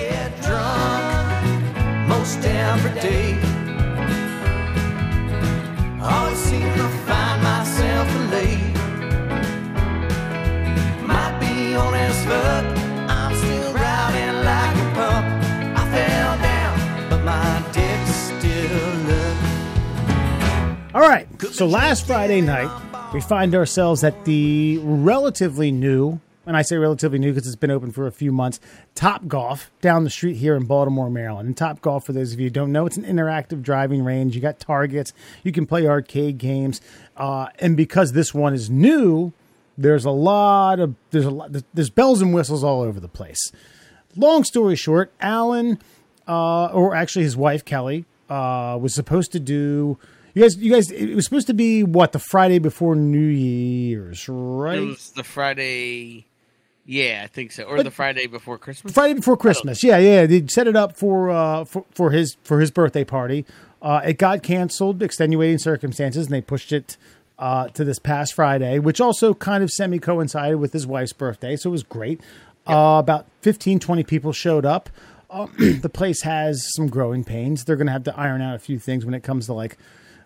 get drunk most every day. Always seem to find myself late. Might be on as fuck. I'm still riding like a pup. I fell down, but my dick's still up. All right. So last Friday night, we find ourselves at the relatively new, and I say relatively new because it's been open for a few months, Top Golf down the street here in Baltimore, Maryland. And Top Golf, for those of you who don't know, it's an interactive driving range. You got targets, you can play arcade games, uh, and because this one is new, there's a lot of there's a lot there's bells and whistles all over the place. Long story short, Alan, uh, or actually his wife Kelly, uh, was supposed to do. You guys, you guys, it was supposed to be what the Friday before New Year's, right? It was the Friday. Yeah, I think so, or the Friday before Christmas. Friday before Christmas. Yeah, yeah. They set it up for uh for, for his for his birthday party. Uh, it got canceled, extenuating circumstances, and they pushed it uh, to this past Friday, which also kind of semi coincided with his wife's birthday, so it was great. Uh, about 15, 20 people showed up. Uh, the place has some growing pains. They're going to have to iron out a few things when it comes to like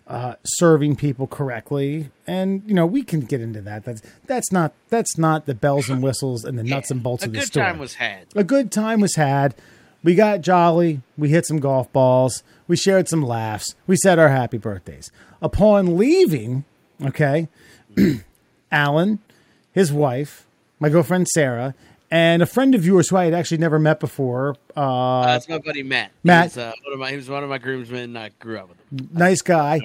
uh, serving people correctly, and you know we can get into that. That's that's not that's not the bells and whistles and the nuts and bolts of the story. A good time was had. a good time was had. We got jolly. We hit some golf balls. We shared some laughs. We said our happy birthdays. Upon leaving, okay, Alan, his wife, my girlfriend Sarah, and a friend of yours who I had actually never met before. Uh, That's my buddy Matt. Matt. He was, uh, one of my, he was one of my groomsmen. I grew up with him. nice guy.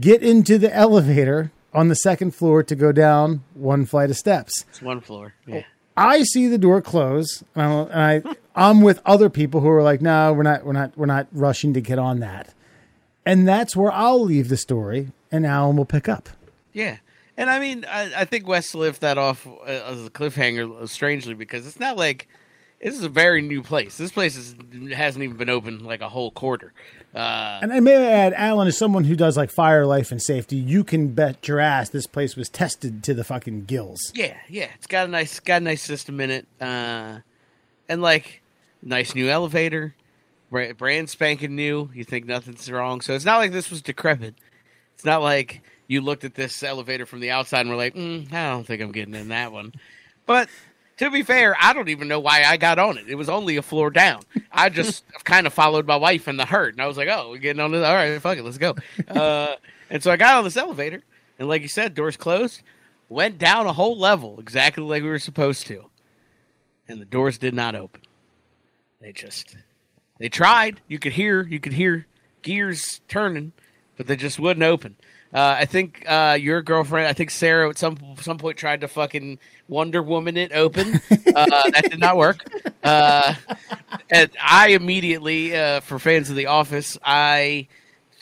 Get into the elevator on the second floor to go down one flight of steps. It's one floor. Yeah. I see the door close, and, I'm, and I I'm with other people who are like, no, we're not, we're not, we're not rushing to get on that, and that's where I'll leave the story, and Alan will pick up. Yeah. And I mean, I, I think West left that off uh, as a cliffhanger uh, strangely because it's not like this is a very new place. This place is, hasn't even been open like a whole quarter. Uh, And I may add, Alan is someone who does like fire, life, and safety. You can bet your ass this place was tested to the fucking gills. yeah, yeah, it's got a nice, got a nice system in it, uh, and like nice new elevator, brand spanking new. You think nothing's wrong, so it's not like this was decrepit. It's not like you looked at this elevator from the outside and were like, mm, I don't think I'm getting in that one. But to be fair, I don't even know why I got on it. It was only a floor down. I just kind of followed my wife in the herd, and I was like, "Oh, we're getting on this. All right, fuck it, let's go." Uh, and so I got on this elevator, and like you said, doors closed. Went down a whole level, exactly like we were supposed to, and the doors did not open. They just they tried. You could hear you could hear gears turning, but they just wouldn't open. Uh, I think uh, your girlfriend, I think Sarah, at some some point tried to fucking Wonder Woman it open. Uh, that did not work. Uh, and I immediately, uh, for fans of The Office, I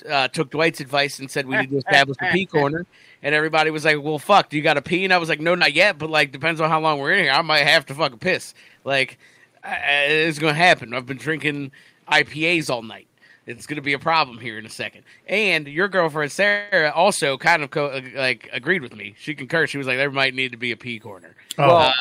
uh, took Dwight's advice and said we need to establish a pee corner. And everybody was like, "Well, fuck, do you got to pee?" And I was like, "No, not yet, but like depends on how long we're in here. I might have to fucking piss. Like, I, it's gonna happen. I've been drinking IPAs all night." It's going to be a problem here in a second. And your girlfriend Sarah also kind of co- like agreed with me. She concurred. She was like, "There might need to be a pee corner." Oh. Uh,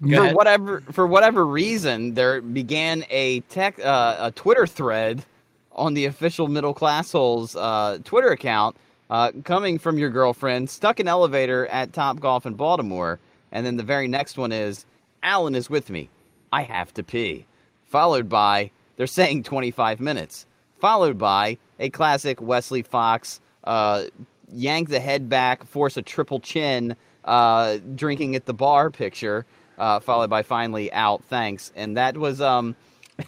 for ahead. whatever for whatever reason, there began a tech uh, a Twitter thread on the official Middle Class Holes uh, Twitter account, uh, coming from your girlfriend, stuck in elevator at Top Golf in Baltimore, and then the very next one is Alan is with me. I have to pee. Followed by they're saying 25 minutes. Followed by a classic Wesley Fox uh, yank the head back, force a triple chin, uh, drinking at the bar picture, uh, followed by finally out, thanks. And that was, um,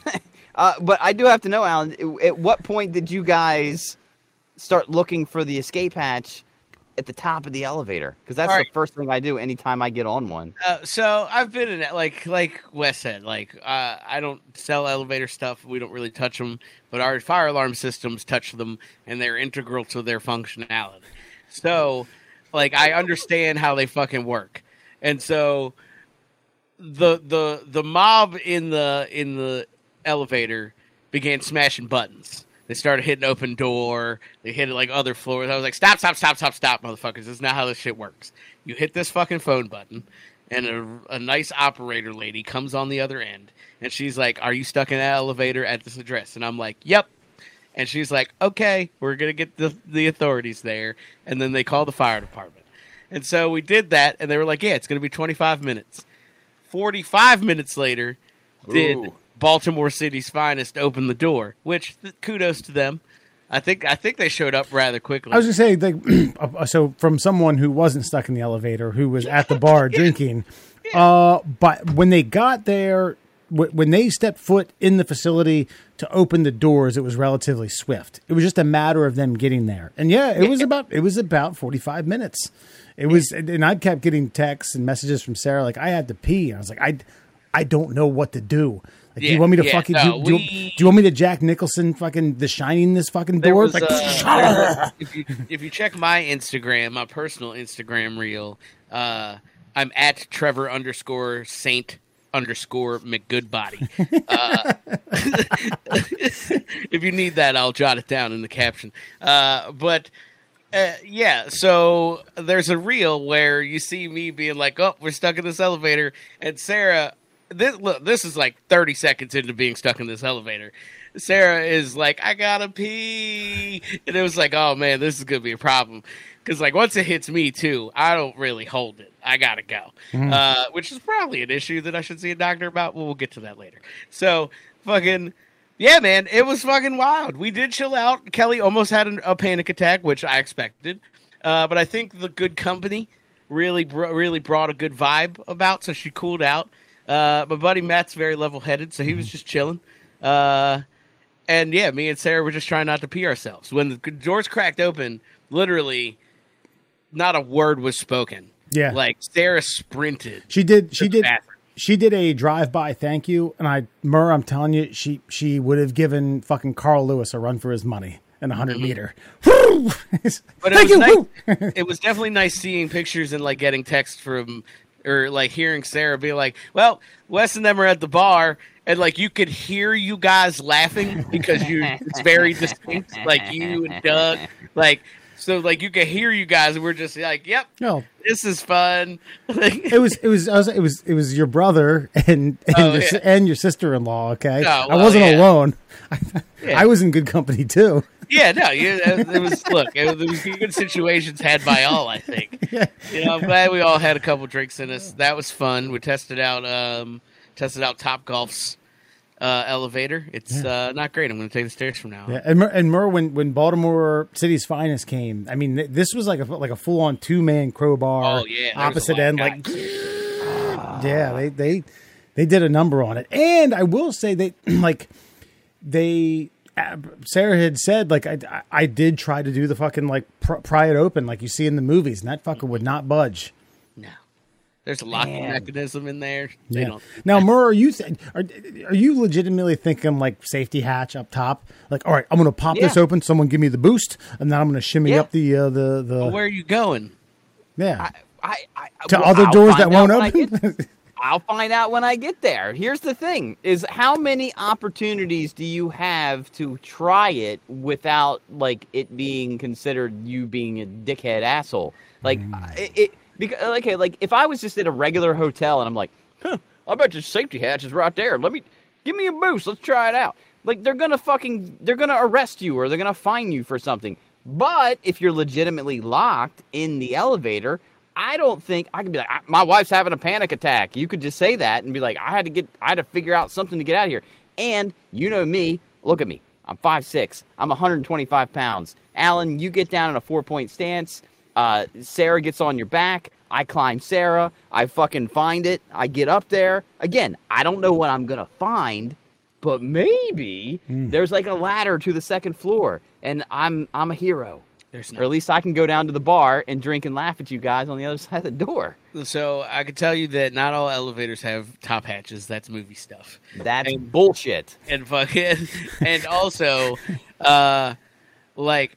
uh, but I do have to know, Alan, at what point did you guys start looking for the escape hatch at the top of the elevator? Because that's All the first thing I do anytime I get on one. Uh, so I've been in it, like like Wes said, like uh, I don't sell elevator stuff. We don't really touch them, but our fire alarm systems touch them, and they're integral to their functionality. So, like, I understand how they fucking work, and so the the the mob in the in the elevator began smashing buttons. They started hitting open door. They hit it like other floors. I was like, stop, stop, stop, stop, stop, motherfuckers. This is not how this shit works. You hit this fucking phone button, and a, a nice operator lady comes on the other end, and she's like, "Are you stuck in that elevator at this address?" And I'm like, "Yep." And she's like, "Okay, we're gonna get the the authorities there," and then they call the fire department. And so we did that, and they were like, "Yeah, it's gonna be 25 minutes." 45 minutes later, did Ooh. Baltimore City's finest open the door? Which kudos to them. I think I think they showed up rather quickly. I was gonna say, like, uh, so from someone who wasn't stuck in the elevator, who was at the bar drinking, uh, but when they got there, when they stepped foot in the facility to open the doors, it was relatively swift. It was just a matter of them getting there, and yeah, it was about it was about forty five minutes. It was, and and I kept getting texts and messages from Sarah like I had to pee. I was like, I, I don't know what to do. Like, do you want me to yeah, fucking no, do, do, you- we- do you want me to Jack Nicholson fucking The Shining this fucking door? was, like, uh, if you if you check my Instagram, my personal Instagram reel, uh, I'm at Trevor underscore Saint underscore McGoodbody. Uh, if you need that, I'll jot it down in the caption. Uh, but uh, yeah, so there's a reel where you see me being like, "Oh, we're stuck in this elevator," and Sarah. This look, this is like 30 seconds into being stuck in this elevator. Sarah is like, "I gotta pee," and it was like, "Oh man, this is gonna be a problem." Because like once it hits me too, I don't really hold it. I gotta go, uh, which is probably an issue that I should see a doctor about. Well, we'll get to that later. So fucking yeah, man, it was fucking wild. We did chill out. Kelly almost had an, a panic attack, which I expected, uh, but I think the good company really br- really brought a good vibe about, so she cooled out. Uh, my buddy Matt's very level headed, so he was just chilling. Uh, and yeah, me and Sarah were just trying not to pee ourselves. When the doors cracked open, literally, not a word was spoken. Yeah. like Sarah sprinted. She did. She did. bathroom. She did a drive-by thank you, and I, Mur, I'm telling you, she she would have given fucking Carl Lewis a run for his money in a 100 meter. But thank it you. was nice. it was definitely nice seeing pictures and like getting texts from or like hearing Sarah be like, "Well, Wes and them are at the bar." And like you could hear you guys laughing because you it's very distinct, like you and Doug, like so like you could hear you guys, and we're just like, "Yep, No, this is fun." It was it was, I was it was it was your brother and and, Oh, your, yeah. and your sister-in-law. Okay, Oh, I wasn't yeah. alone. Yeah. I was in good company too. Yeah, no, you, it was look, it, was good situations had by all. I think. You know, I'm glad we all had a couple drinks in us. That was fun. We tested out um tested out Top Golf's uh, elevator. It's uh, not great. I'm going to take the stairs from now. on. Yeah, and Mur, and Mur when when Baltimore City's finest came, I mean, th- this was like a like a full on two man crowbar. Oh, yeah, there was a opposite end, like yeah, they they they did a number on it, and I will say they like they. Uh, Sarah had said, like, I, I- I did try to do the fucking, like, pr- pry it open, like you see in the movies, and that fucker would not budge. No, there's a locking Man. mechanism in there. They Yeah. don't. Now, Murr, are you th- are, are you legitimately thinking like safety hatch up top? Like, all right, I'm going to pop this open. Someone give me the boost, and then I'm going to shimmy Yeah. up the uh, the the Where are you going? yeah I, I, to well, other I'll doors that won't out when I open. I'll find out when I get there. Here's the thing: is how many opportunities do you have to try it without like it being considered you being a dickhead asshole? Like Mm. it, it because okay, like if I was just at a regular hotel and I'm like, huh, I bet your safety hatch is right there. Let me give me a boost. Let's try it out. Like they're gonna fucking they're gonna arrest you or they're gonna fine you for something. But if you're legitimately locked in the elevator, I don't think I can be like, my wife's having a panic attack. You could just say that and be like, I had to get, I had to figure out something to get out of here. And you know me, look at me. I'm 5'6. I'm 125 pounds. Alan, you get down in a four point stance. Uh, Sarah gets on your back. I climb Sarah. I fucking find it. I get up there. Again, I don't know what I'm going to find, but maybe there's like a ladder to the second floor and I'm, I'm a hero. There's Or at least I can go down to the bar and drink and laugh at you guys on the other side of the door. So I can tell you that not all elevators have top hatches. That's movie stuff. That's And- bullshit. and fucking and also uh like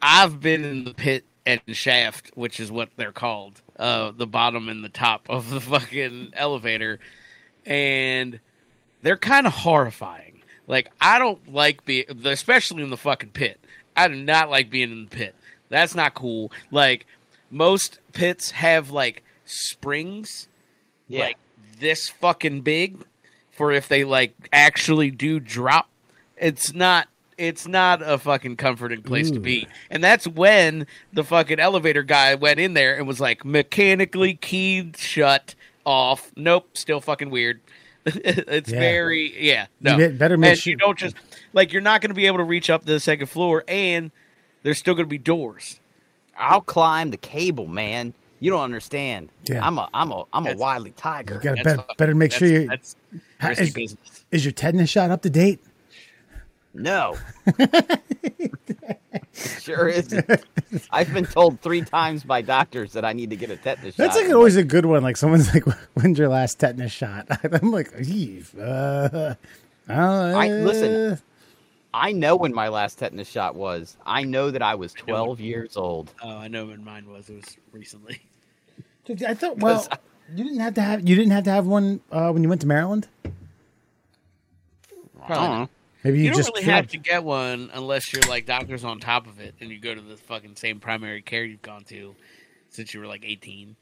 I've been in the pit and shaft, which is what they're called, uh the bottom and the top of the fucking elevator and they're kind of horrifying. Like I don't like being especially in the fucking pit. I do not like being in the pit. That's not cool. Like most pits have like springs Yeah. like this fucking big for if they like actually do drop. It's not it's not a fucking comforting place to be. And that's when the fucking elevator guy went in there and was like mechanically keyed shut off. Nope, still fucking weird. it's Yeah. very yeah. No. bet- better make and sure- you don't just like you're not going to be able to reach up to the second floor and there's still going to be doors. I'll climb the cable, man. You don't understand. Yeah. I'm a I'm a I'm a That's- wily tiger. You gotta better, fucking- better make sure you that's Ha- risky is- business. is your tetanus shot up to date. No. sure is. I've been told three times by doctors that I need to get a tetanus shot. That's shot. like always a good one. Like someone's like, "When's your last tetanus shot?" I'm like, "Eve, uh, I- uh, listen. I know when my last tetanus shot was. I know that I was 12 years old. Oh, I know when mine was. It was recently. I thought. Well, you didn't have to have. You didn't have to have one uh, when you went to Maryland. I don't know. Maybe you, You, don't just really feel- have to get one unless you're like doctors on top of it and you go to the fucking same primary care you've gone to since you were like 18.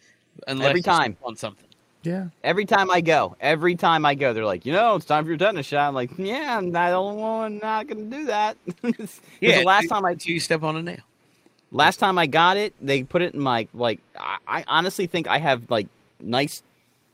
Unless Every time. on something. Yeah. Every time I go, every time I go, they're like, you know, it's time for your tetanus shot. I'm like, yeah, I'm not, I'm not going to do that. 'Cause the last time I until you step on a nail. last time I got it, they put it in my like. I, I honestly think I have like nice,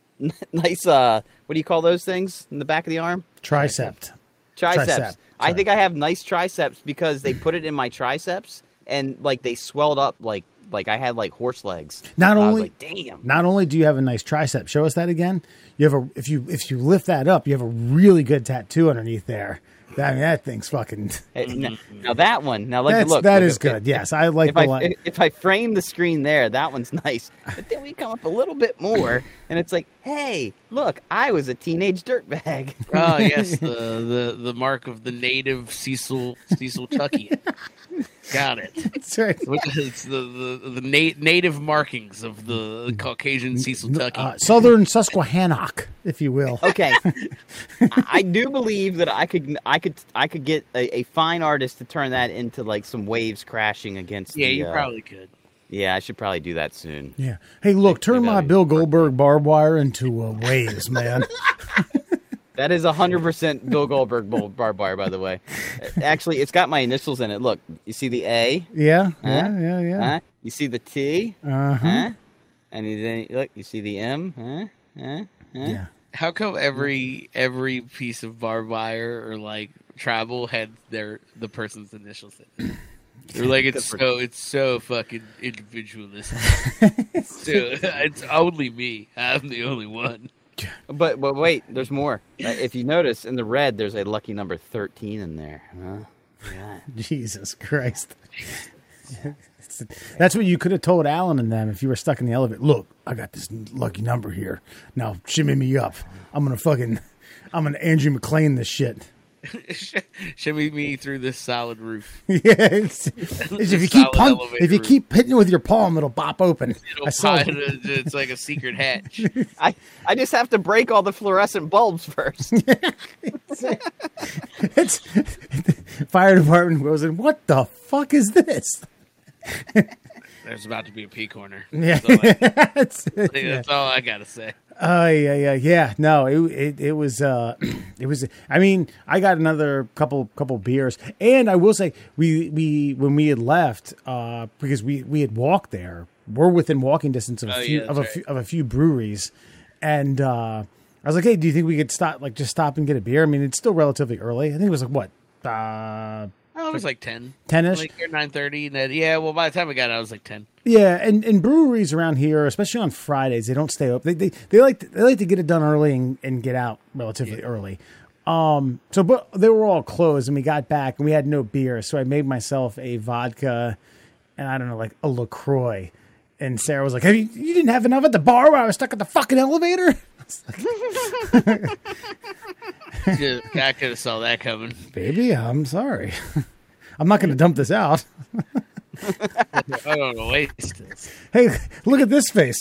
nice. Uh, what do you call those things in the back of the arm? Tricep. Triceps. Tricep. I think I have nice triceps because they put it in my triceps and like they swelled up like like I had like horse legs. Not only- like, damn. Not only do you have a nice tricep, show us that again. You have a if you if you lift that up, you have a really good tattoo underneath there. That, I mean, that thing's fucking. Now, now that one. Now look. Look that look, is if- good. Yes, I like If the I line. if, if I frame the screen there, that one's nice. But then we come up a little bit more, and it's like, hey, look, I was a teenage dirtbag. Oh yes, the, the the mark of the native Cecil Cecil Tuckian. Got it. That's right. Which is the the, the na- native markings of the Caucasian Cecil Tuckian. Uh, Southern Susquehannock, if you will. okay, I I do believe that I could I could I could get a, a fine artist to turn that into like some waves crashing against. yeah, the, you uh, probably could. Yeah, I should probably do that soon. Yeah. Hey, look, turn my Bill Goldberg barbed wire into uh, waves, man. That is hundred percent Bill Goldberg bull- barbed wire, by the way. Actually, it's got my initials in it. Look, you see the A, yeah, Huh? yeah, yeah, yeah. huh? You see the T, Uh huh. huh? And then look, you see the M, huh? Huh? Huh? Yeah. How come every every piece of barbed wire or like travel had their the person's initials in it? They're like it's so it's so fucking individualistic. so it's only me. I'm the only one. But but wait, there's more. Uh, if you notice in the red, there's a lucky number thirteen in there. Huh? Yeah. Jesus Christ. That's what you could have told Alan and them if you were stuck in the elevator. Look, I got this lucky number here. Now shimmy me up. I'm gonna fucking, I'm gonna Andrew McLean this shit. Shimmy me through this solid roof. yeah, it's, it's if you keep Solid pun- elevator if you roof. keep hitting it with your palm, it'll pop open. It'll I saw pop- it. it's like a secret hatch. I I just have to break all the fluorescent bulbs first. It's fire department goes in. What the fuck is this? There's about to be a pee corner. Yeah, That's all I, That's yeah. that's all I gotta say. Oh yeah, yeah, yeah. No, it it, it was uh, it was. I mean, I got another couple couple beers, and I will say we we when we had left uh, because we we had walked there. We're within walking distance of a Oh, few yeah, of a that's few, of a few breweries, and uh, I was like, hey, do you think we could stop like just stop and get a beer? I mean, it's still relatively early. I think it was like what uh, It was like ten. 10-ish? Like nine thirty. Yeah. Well, by the time we got out, I was like ten. Yeah, and, and breweries around here, especially on Fridays, they don't stay open. They they, they like to, they like to get it done early and, and get out relatively early. Um, so but they were all closed, and we got back and we had no beer, so I made myself a vodka and I don't know, like a LaCroix. And Sarah was like, "Have you you didn't have enough at the bar while I was stuck at the fucking elevator?" Yeah, I could have saw that coming. Baby, I'm sorry. I'm not going to dump this out. I don't know. Waste this. Hey, look at this face.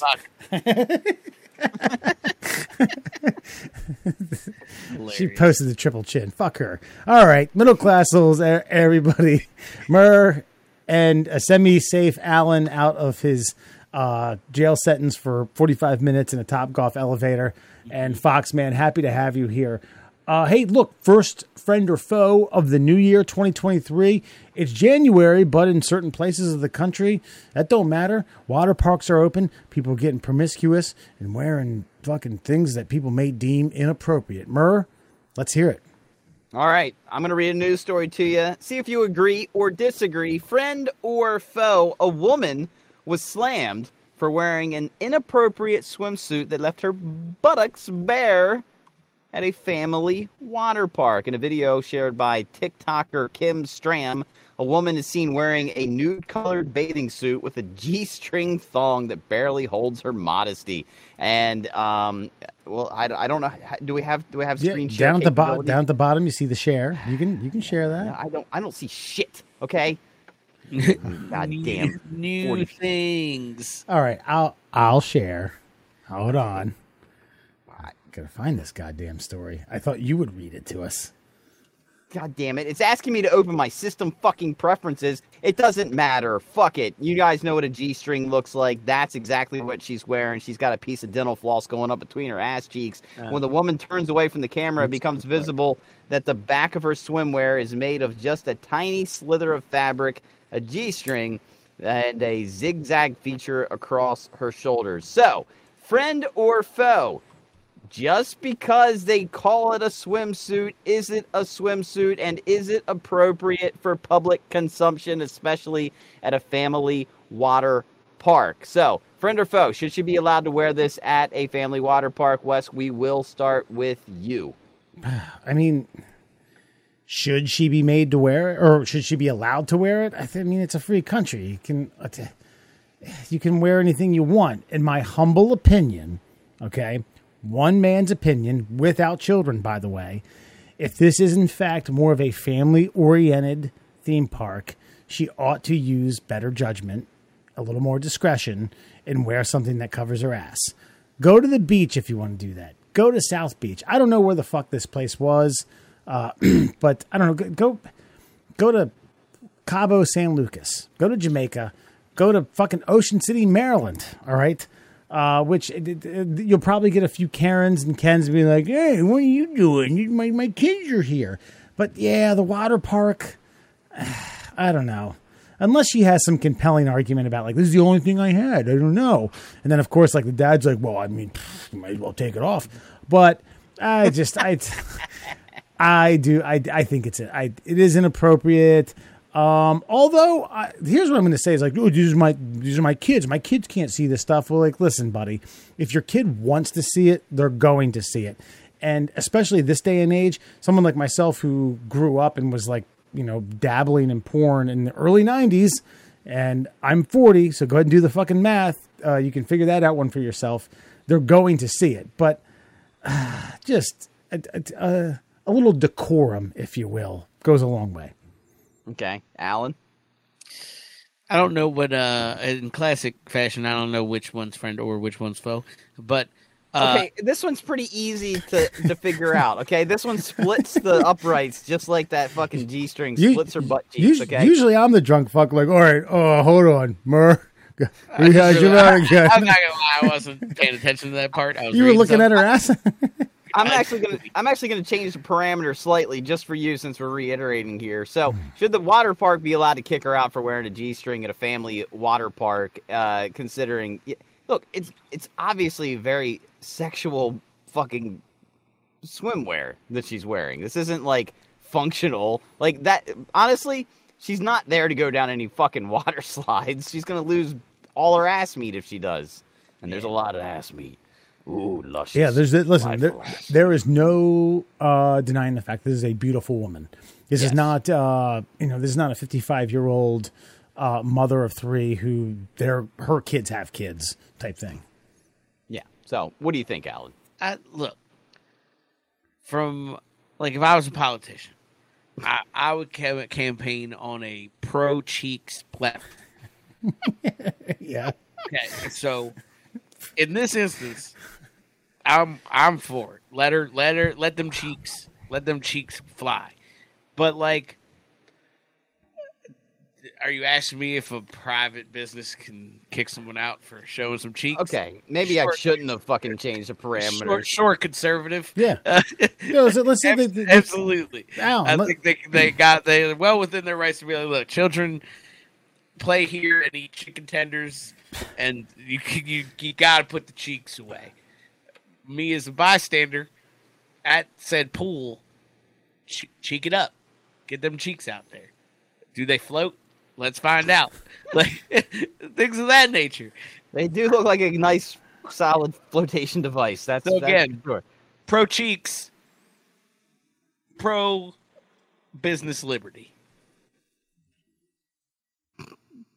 She posted the triple chin. Fuck her. All right, middle class souls, everybody. Murr and a semi-safe Alan out of his uh, jail sentence for 45 minutes in a Top Golf elevator. And Fox, man, happy to have you here. Uh, hey, look, first friend or foe of the new year 2023. It's January, but in certain places of the country, that don't matter. Water parks are open. People are getting promiscuous and wearing fucking things that people may deem inappropriate. Murr, let's hear it. All right, I'm going to read a news story to you. See if you agree or disagree. Friend or foe, a woman was slammed for wearing an inappropriate swimsuit that left her buttocks bare at a family water park. In a video shared by TikToker Kim Stram, a woman is seen wearing a nude colored bathing suit with a G string thong that barely holds her modesty. And, um, well, I, I don't know. Do we have do we have Yeah, screen share down at the bottom, down at the bottom, you see the share. You can you can share that. I don't I don't see shit. Okay. God damn. New 40. things. All right, I'll I'll share. Hold on. I gotta find this goddamn story. I thought you would read it to us. God damn it. It's asking me to open my system fucking preferences. It doesn't matter. Fuck it. You guys know what a G string looks like. That's exactly what she's wearing. She's got a piece of dental floss going up between her ass cheeks. when the woman turns away from the camera, it becomes visible that the back of her swimwear is made of just a tiny slither of fabric, a G string, and a zigzag feature across her shoulders. So, friend or foe, just because they call it a swimsuit, is it a swimsuit and is it appropriate for public consumption, especially at a family water park? So, friend or foe, should she be allowed to wear this at a family water park? Wes, we will start with you. I mean, should she be made to wear it, or should she be allowed to wear it? I, th- I mean, it's a free country. You can uh, you can wear anything you want. In my humble opinion, okay, one man's opinion, without children, by the way. If this is in fact more of a family-oriented theme park, she ought to use better judgment, a little more discretion, and wear something that covers her ass. Go to the beach if you want to do that. Go to South Beach. I don't know where the fuck this place was, uh, but I don't know. Go go to Cabo San Lucas. Go to Jamaica. Go to fucking Ocean City, Maryland. All right. Uh, which it- you'll probably get a few Karens and Kens be like, "Hey, what are you doing? You, my my kids are here." But yeah, the water park. I don't know. Unless she has some compelling argument about like this is the only thing I had. I don't know. And then of course like the dad's like, well, I mean, pff, you might as well take it off. But I just I I do I I think it's I it is inappropriate. Um, although I, here's what I'm going to say is like, oh, these are my these are my kids. My kids can't see this stuff. Well, like, listen, buddy, if your kid wants to see it, they're going to see it. And especially this day and age, someone like myself who grew up and was like, you know, dabbling in porn in the early '90s, and I'm 40, so go ahead and do the fucking math. Uh, you can figure that out one for yourself. They're going to see it, but uh, just a, a, a little decorum, if you will, goes a long way. Okay. Alan? I don't know what uh in classic fashion I don't know which one's friend or which one's foe. But uh Okay, this one's pretty easy to, to figure out. Okay, this one splits the uprights just like that fucking G string You- splits her butt cheeks. Us- Okay, Usually I'm the drunk fuck, like, all right, oh, hold on, Mur. We I had you really- out I, again. I'm not gonna lie, I wasn't paying attention to that part. I was You were reading looking at her ass. I'm actually gonna I'm actually gonna change the parameter slightly just for you since we're reiterating here. So, Hmm. should the water park be allowed to kick her out for wearing a G string at a family water park? Uh, considering, look, it's it's obviously very sexual fucking swimwear that she's wearing. This isn't like functional. Like that. Honestly, she's not there to go down any fucking water slides. She's gonna lose all her ass meat if she does. And there's a lot of ass meat. Ooh, luscious. yeah, there's listen. There, there is no uh, denying the fact this is a beautiful woman. This is not, uh, you know, this is not a 55 year old uh, mother of three who their her kids have kids type thing. Yeah. So, what do you think, Alan? I, look, from like if I was a politician, I, I would ca- campaign on a pro cheeks platform. Yeah, Okay, so in this instance, I'm I'm for it. Let her let her let them cheeks let them cheeks fly. But like Are you asking me if a private business can kick someone out for showing some cheeks? Okay, maybe Short- I shouldn't have fucking changed the parameters. Short, short conservative. Yeah. Uh, No, so let's say they, they- absolutely. Alan, I think they they got they're well within their rights to be like, look, children play here and eat chicken tenders, and you you you got to put the cheeks away. Me as a bystander at said pool, che- cheek it up, get them cheeks out there. Do they float? Let's find out. Like things of that nature. They do look like a nice, solid flotation device. That's, So again- for sure. Pro cheeks, pro business liberty.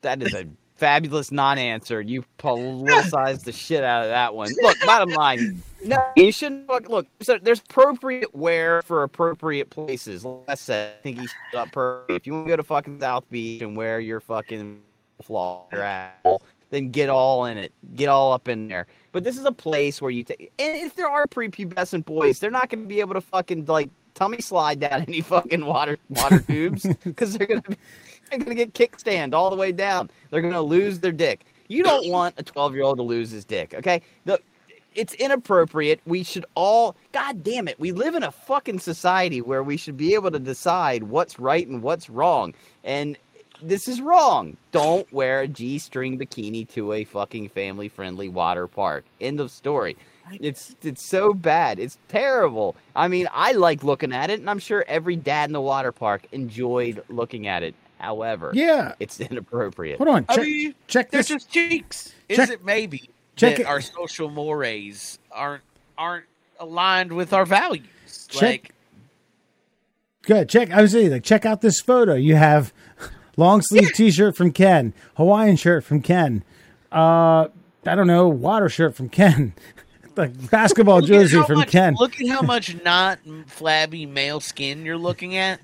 That is a fabulous non-answer. You politicized the shit out of that one. Look, bottom line, no, you shouldn't look. Look, so there's appropriate wear for appropriate places. Like I said, I think you should up per. If you want to go to fucking South Beach and wear your fucking flaw your asshole, then get all in it. Get all up in there. But this is a place where you take. And if there are prepubescent boys, they're not going to be able to fucking like tummy slide down any fucking water water tubes because they're going to be they're going to get kickstand all the way down. They're going to lose their dick. You don't want a 12 year old to lose his dick, okay? The, it's inappropriate. We should all, God damn it, we live in a fucking society where we should be able to decide what's right and what's wrong. And this is wrong. Don't wear a G string bikini to a fucking family friendly water park. End of story. It's it's so bad. It's terrible. I mean, I like looking at it, and I'm sure every dad in the water park enjoyed looking at it. However, yeah. it's inappropriate. Hold on. I Check, mean, check They're this. just cheeks. Is it maybe check that it- our social mores aren't aren't aligned with our values? Check- Like Good. Check. I was saying, like, check out this photo. You have long sleeve T-shirt from Ken, Hawaiian shirt from Ken. Uh, I don't know, water shirt from Ken, like basketball jersey from much, Ken. Look at how much not flabby male skin you're looking at.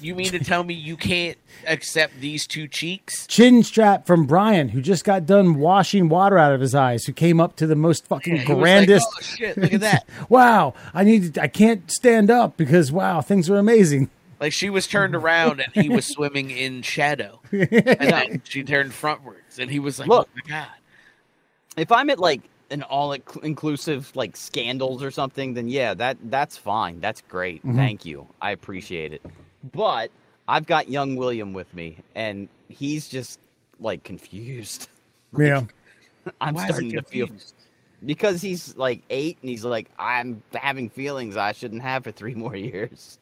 You mean to tell me you can't accept these two cheeks? Chin strap from Brian, who just got done washing water out of his eyes, who came up to the most fucking He was like, grandest. oh shit! Look at that. wow, I need. To, I can't stand up because wow, things are amazing. Like she was turned around and he was swimming in shadow, and then she turned frontwards and he was like, Look. "Oh my god!" if I'm at like an all inclusive like Sandals or something, then yeah, that that's fine. That's great. Mm-hmm. Thank you. I appreciate it. But I've got young William with me, and he's just like confused. Yeah. I'm Why starting to feel because he's like eight, and he's like, I'm having feelings I shouldn't have for three more years.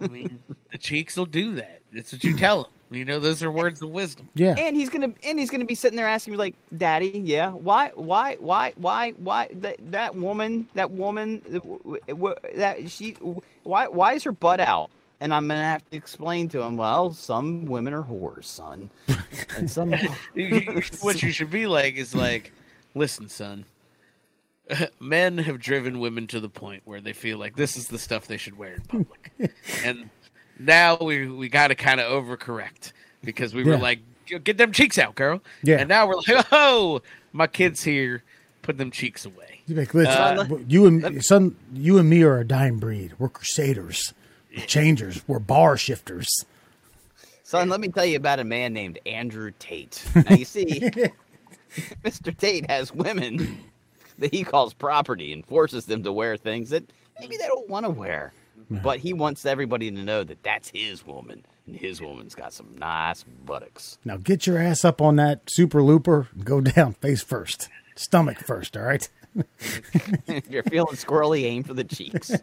I mean, the cheeks will do that. That's what you tell him. You know, those are words of wisdom. Yeah. And he's gonna and he's gonna be sitting there asking me like, "Daddy, yeah, why, why, why, why, why that that woman, that woman, w- w- that she, why, why is her butt out?" And I'm gonna have to explain to him, "Well, some women are whores, son, and some." what you should be like is like, listen, son. Men have driven women to the point where they feel like this is the stuff they should wear in public, and now we we got to kind of overcorrect because we were like, get them cheeks out, girl. Yeah. And now we're like, oh, my kid's here. Put them cheeks away. You're like, listen, Uh, you and son, you and me are a dying breed. We're crusaders, changers, we're bar shifters. Son, let me tell you about a man named Andrew Tate. Now you see, Mr. Tate has women that he calls property and forces them to wear things that maybe they don't want to wear. But he wants everybody to know that that's his woman, and his woman's got some nice buttocks. Now get your ass up on that super looper and go down face first, stomach first. All right. If you're feeling squirrely, aim for the cheeks.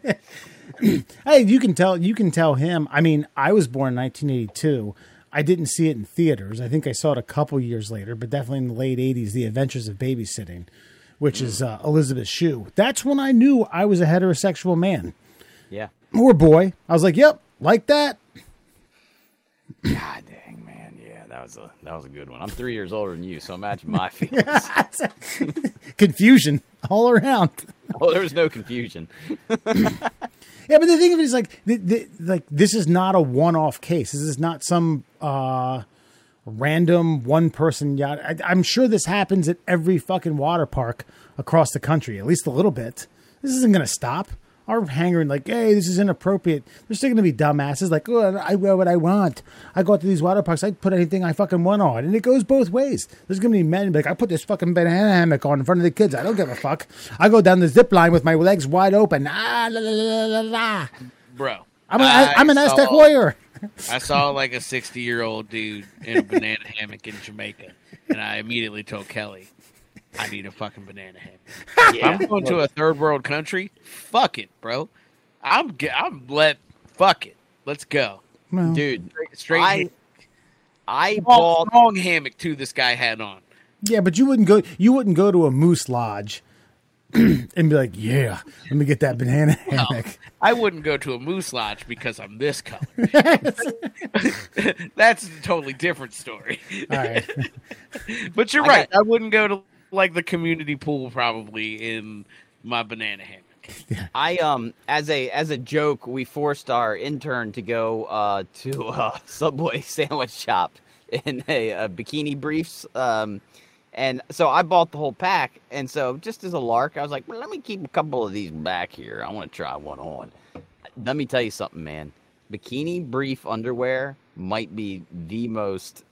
Hey, you can tell. You can tell him. I mean, I was born in 1982. I didn't see it in theaters. I think I saw it a couple years later, but definitely in the late 80s, The Adventures of Babysitting, which is uh, Elizabeth Shue. That's when I knew I was a heterosexual man Yeah. or boy. I was like, "Yep, like that." God dang, man. Yeah, that was a that was a good one. I'm three years older than you, so imagine my feelings. Confusion all around. oh, there was no confusion. Yeah, but the thing of it is, like, th th like this is not a one-off case. This is not some uh, random one-person yacht. I, I'm sure this happens at every fucking water park across the country, at least a little bit. This isn't going to stop. Are hangering like, hey, this is inappropriate. There's still going to be dumbasses like, oh, I wear what I want. I go to these water parks. I put anything I fucking want on, and it goes both ways. There's going to be men like, I put this fucking banana hammock on in front of the kids. I don't give a fuck. I go down the zip line with my legs wide open. Ah, la, la, la, la, la. bro. I'm, a, I I'm an Aztec warrior. I saw like a 60 year old dude in a banana hammock in Jamaica, and I immediately told Kelly, I need a fucking banana hammock. If I'm going to a third world country. Fuck it, bro. I'm I'm let fuck it. Let's go. Well, dude. Straight, straight I ham- I long, bought long hammock too. This guy had on. Yeah, but you wouldn't go. You wouldn't go to a moose lodge and be like, "Yeah, let me get that banana hammock." I wouldn't go to a moose lodge because I'm this color. That's a totally different story. All right. But you're I right. got- I wouldn't go to like the community pool probably in my banana hammock. I um as a as a joke, we forced our intern to go uh to a Subway sandwich shop in a, a bikini briefs. Um, and so I bought the whole pack. And so just as a lark, I was like, well, let me keep a couple of these back here. I want to try one on. Let me tell you something, man. Bikini brief underwear might be the most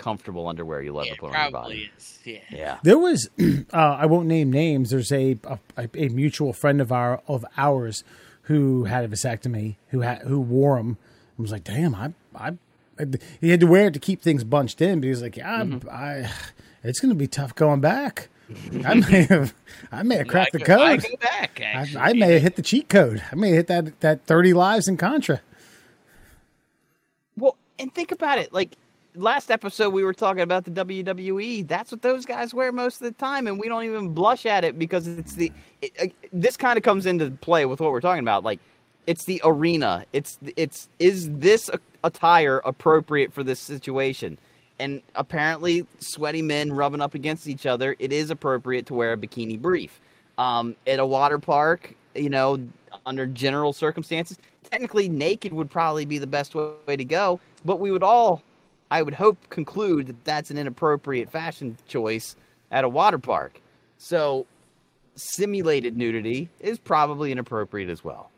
comfortable underwear you'll ever Yeah, put on your probably body. is. Yeah. Yeah. There was, uh, I won't name names. There's a, a a mutual friend of our of ours who had a vasectomy, who had who wore them. I was like, damn, I, I, he had to wear it to keep things bunched in. But he was like, yeah, Mm-hmm. I, it's going to be tough going back. I may have, I may have cracked the go- I code. go back. I, I may have hit the cheat code. I may have hit that that thirty lives in Contra. Well, and think about it. Like last episode, we were talking about the WWE. That's what those guys wear most of the time, and we don't even blush at it because it's the. It, uh, this kind of comes into play with what we're talking about. Like, it's the arena. It's it's is this attire appropriate for this situation? And apparently, sweaty men rubbing up against each other, it is appropriate to wear a bikini brief. Um, at a water park, you know, under general circumstances, technically naked would probably be the best way, way to go. But we would all, I would hope, conclude that that's an inappropriate fashion choice at a water park. So, simulated nudity is probably inappropriate as well.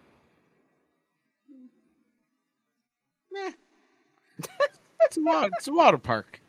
it's a water, it's a water park.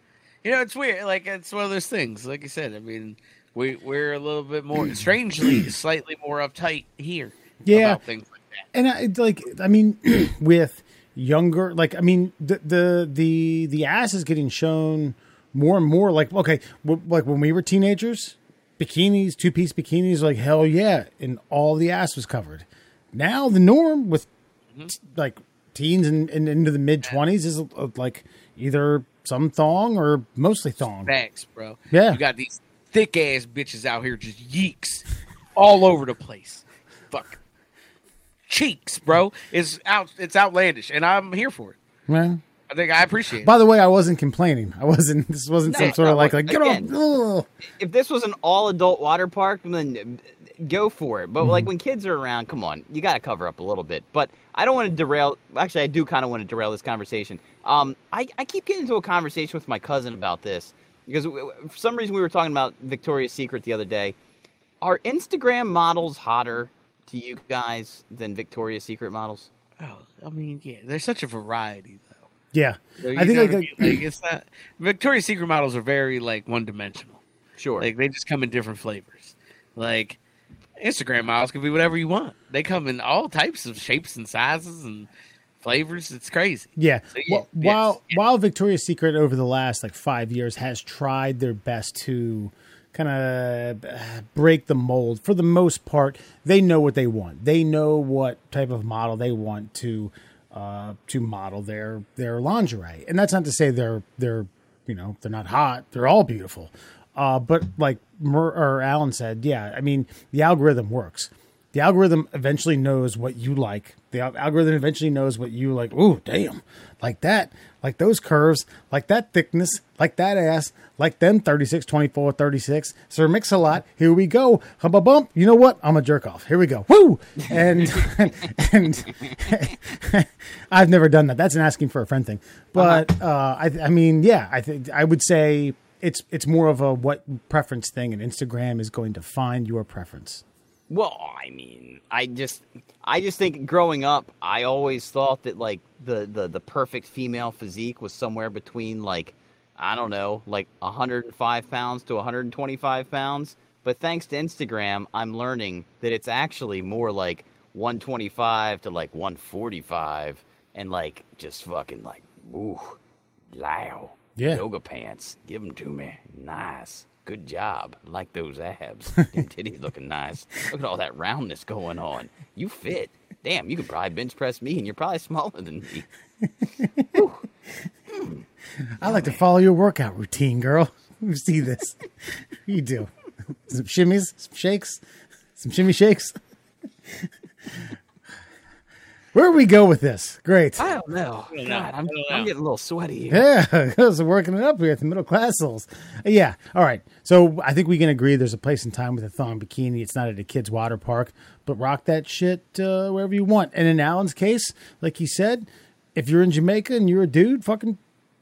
You know, it's weird. Like it's one of those things. Like you said, I mean, we we're a little bit more, strangely, slightly more uptight here. Yeah. about things like that. and I, it's like I mean, with younger, like I mean, the the the the ass is getting shown more and more. Like okay, w- like when we were teenagers, bikinis, two piece bikinis, like hell yeah, and all the ass was covered. Now the norm with Mm-hmm. like teens and, and into the mid twenties is uh, like either some thong or mostly thong. Thanks, bro. Yeah. you got these thick ass bitches out here just yeeks all over the place. Fuck cheeks, bro. Is out. It's outlandish, and I'm here for it. Yeah. I think I appreciate it. By the way, I wasn't complaining. I wasn't. This wasn't some No, sort of no, like like get again. off. ugh. If this was an all adult water park, then go for it. But like when kids are around, come on, you got to cover up a little bit. But I don't want to derail. Actually, I do kind of want to derail this conversation. Um, I, I keep getting into a conversation with my cousin about this because w- w- for some reason we were talking about Victoria's Secret the other day. Are Instagram models hotter to you guys than Victoria's Secret models? oh, I mean, yeah, there's such a variety though. Yeah, So I think like, I mean? Like, it's not Victoria's Secret models are very like one dimensional. Sure. Like they just come in different flavors. Like Instagram models can be whatever you want. They come in all types of shapes and sizes and flavors. It's crazy. Yeah. So, yeah, Wh- while yes, while Victoria's Secret over the last like five years has tried their best to kind of break the mold, for the most part, they know what they want. They know what type of model they want to uh, to model their their lingerie, and that's not to say they're they're you know they're not hot. They're all beautiful. Uh, but like Mer- or Alan said, yeah, I mean the algorithm works the algorithm eventually knows what you like. The al- algorithm eventually knows what you like. Ooh, damn. Like that. Like those curves. Like that thickness. Like that ass. Like them 36, 24, 36. Sir Mix a lot. Here we go. Hump a bump. You know what? I'm a jerk off. Here we go. Woo! And, and I've never done that. That's an asking for a friend thing. But, uh, I, I mean, yeah, I think I would say it's, it's more of a what preference thing and Instagram is going to find your preference. Well, I mean, I just, I just think growing up, I always thought that like the the the perfect female physique was somewhere between like, I don't know, like 105 pounds to 125 pounds. But thanks to Instagram, I'm learning that it's actually more like 125 to like 145, and like just fucking like, ooh, loud. Yeah. Yoga pants. Give them to me. Nice. Good job. I like those abs. Them titties looking nice. Look at all that roundness going on. You fit. Damn, you could probably bench press me, and you're probably smaller than me. I like to follow your workout routine, girl. You see this? you do some shimmies, some shakes, some shimmy shakes. Where do we go with this? Great. I don't know. God, I'm, don't I'm getting a little sweaty here. Yeah, because we're working it up here at the middle class holes. Yeah, all right. So I think we can agree there's a place and time with a thong bikini. It's not at a kid's water park, but rock that shit uh, wherever you want. And in Alan's case, like he said, if you're in Jamaica and you're a dude, fucking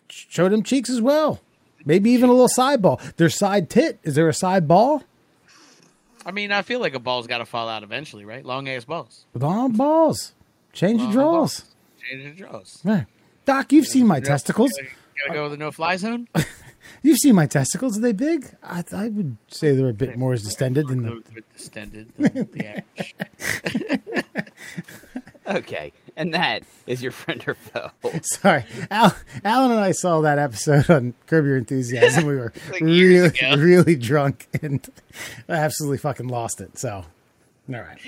show them cheeks as well. Maybe even a little side ball. There's side tit. Is there a side ball? I mean, I feel like a ball's got to fall out eventually, right? Long ass balls. Long balls. Change your drawers. Change the drawers. Right. Doc, you've seen my testicles. Gotta, gotta go with the no fly zone. You've seen my testicles. Are they big? I, I would say they're a bit more distended than the. With distended than the average. Okay, and that is your friend or foe. Sorry, Al, Alan and I saw that episode on Curb Your Enthusiasm. We were Like really, really drunk and absolutely fucking lost it. So, all right,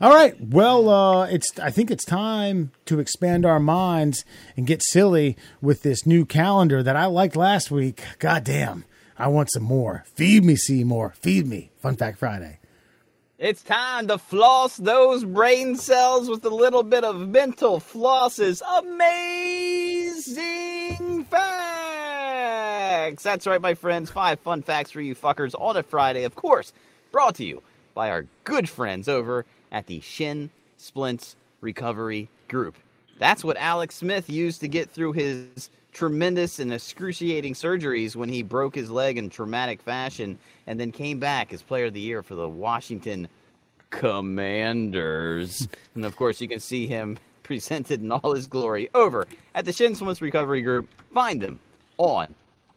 all right. Well, uh, it's. I think it's time to expand our minds and get silly with this new calendar that I liked last week. God damn, I want some more. Feed me, Seymour. Feed me. Fun Fact Friday. It's time to floss those brain cells with a little bit of mental flosses. Amazing facts! That's right, my friends. Five fun facts for you fuckers on a Friday, of course. Brought to you by our good friends over at the Shin Splints Recovery Group. That's what Alex Smith used to get through his tremendous and excruciating surgeries when he broke his leg in traumatic fashion and then came back as player of the year for the Washington Commanders. and of course, you can see him presented in all his glory over at the Shin Splints Recovery Group. Find them on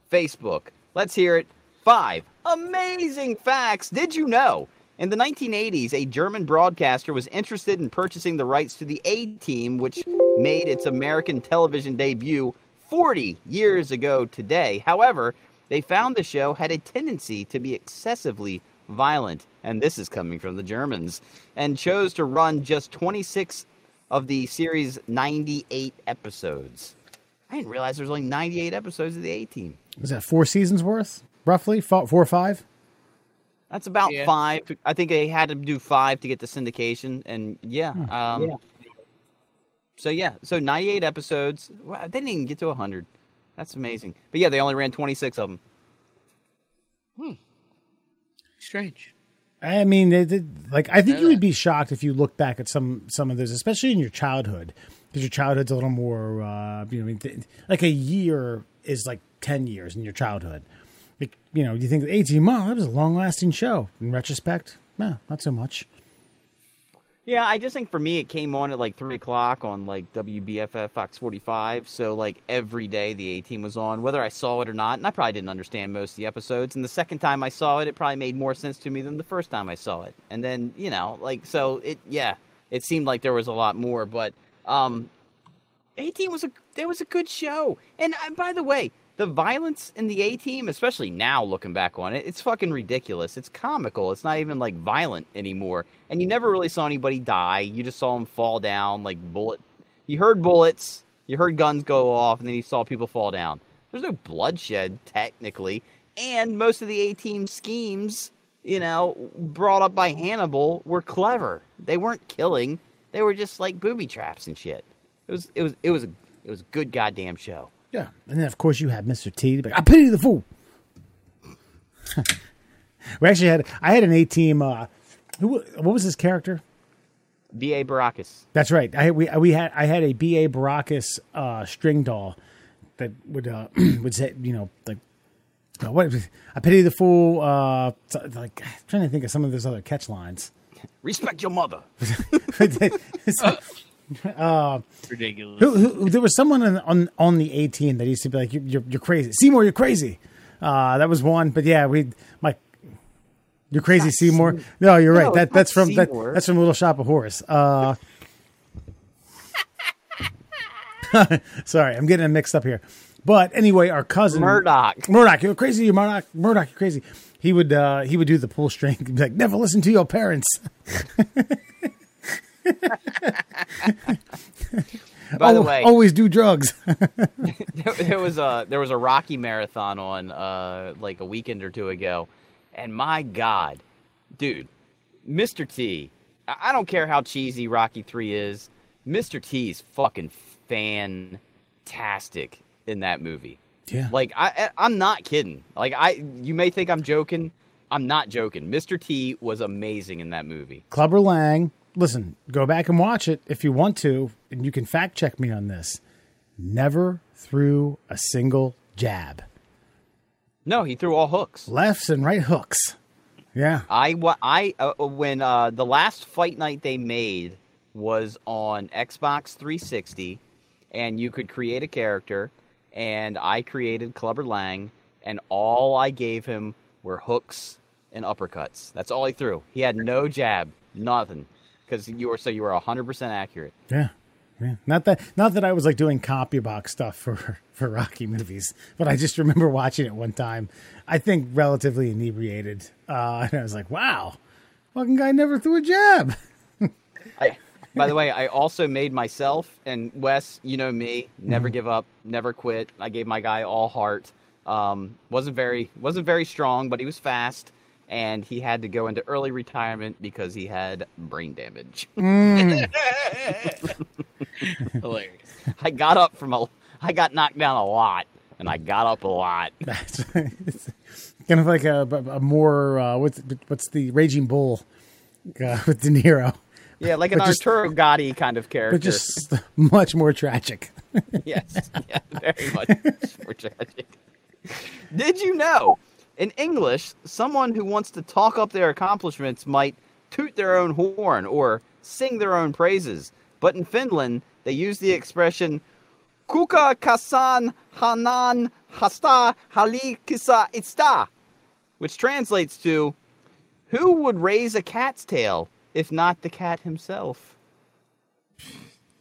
Facebook. Let's hear it. Five amazing facts. Did you know? In the 1980s, a German broadcaster was interested in purchasing the rights to the A Team, which made its American television debut 40 years ago today. However, they found the show had a tendency to be excessively violent, and this is coming from the Germans, and chose to run just 26 of the series' 98 episodes. I didn't realize there was only 98 episodes of the A Team. Was that four seasons worth, roughly? Four, or five? That's about Yeah. five. I think they had to do five to get the syndication, and yeah. Um, So yeah, so 98 episodes. Wow, they didn't even get to 100. That's amazing. But yeah, they only ran 26 of them. Hmm. Strange. I mean, it, it- like I think know you would be shocked if you look back at some some of those, especially in your childhood, because your childhood's a little more, uh, you know, I mean, th- like a year is like ten years in your childhood. You know, do you think eighteen months that was a long lasting show. In retrospect, no, not so much. Yeah, I just think for me it came on at like three o'clock on like WBFF Fox 45. So like every day the A Team was on, whether I saw it or not. And I probably didn't understand most of the episodes. And the second time I saw it, it probably made more sense to me than the first time I saw it. And then you know, like so it, yeah, it seemed like there was a lot more. But um, A Team was a there was a good show. And uh, by the way, the violence in the A Team, especially now looking back on it, it's fucking ridiculous. It's comical. It's not even like violent anymore. And you never really saw anybody die. You just saw them fall down like bullet. You heard bullets, you heard guns go off, and then you saw people fall down. There's no bloodshed technically, and most of the A Team schemes, you know, brought up by Hannibal were clever. They weren't killing. They were just like booby traps and shit. It was it was it was a it was a good goddamn show. Yeah, and then of course you had Mr. T. like, I pity the fool. we actually had I had an A team. Uh, who what was his character? B.A. Baracus. That's right. I we we had I had a B A Baracus uh, string doll that would uh, would say you know like uh, what I pity the fool. Uh, like I'm trying to think of some of those other catch lines. Respect your mother. It's like- Ridiculous. who, who, there was someone on, on on the 18 that used to be like, "You're you're, you're crazy, Seymour. You're crazy." Uh, that was one, but yeah, we my. You're crazy, Seymour. No, you're No, right. it's That that's from that, that's from Little Shop of Horrors. Uh, sorry, I'm getting it mixed up here. But anyway, our cousin Murdock. Murdock, you're crazy. You're Murdock. Murdock, you're crazy. He would uh, he would do the pull string. He'd be like, "Never listen to your parents." By the way, always do drugs. there, there was a there was a Rocky marathon on uh like a weekend or two ago, and my God, dude, Mr. T, I don't care how cheesy Rocky Three is, Mr. T is fucking fantastic in that movie. yeah, Like I, I I'm not kidding. Like I, you may think I'm joking. I'm not joking. Mr. T was amazing in that movie. Clubber Lang. Listen, go back and watch it if you want to, and you can fact check me on this. Never threw a single jab, No, he threw all hooks. lefts and right hooks. Yeah, I I uh, when uh, the last fight night they made was on Xbox 360, and you could create a character, and I created Clubber Lang, and all I gave him were hooks and uppercuts. That's all he threw. He had no jab, nothing, because you were so you were 100 percent accurate. yeah, yeah. Not that, not that I was like doing CompuBox stuff for for Rocky movies, but I just remember watching it one time. I think relatively inebriated, uh, and I was like, "Wow, fucking guy never threw a jab." I, by the way, I also made myself and Wes. You know me, never give up, never quit. I gave my guy all heart. Um, wasn't very wasn't very strong, but he was fast, and he had to go into early retirement because he had brain damage. Hilarious. I got up from a, I got knocked down a lot, and I got up a lot. That's it's kind of like a, a more uh, what's what's the Raging Bull uh, with De Niro, Yeah, like an But just- Arturo Gatti kind of character. but just much more tragic. yes, yeah, very much more tragic. Did you know? In English, someone who wants to talk up their accomplishments might toot their own horn or sing their own praises. But in Finland, they use the expression "kuka kasan hanan hasta halikisa itsta," which translates to "Who would raise a cat's tail if not the cat himself?"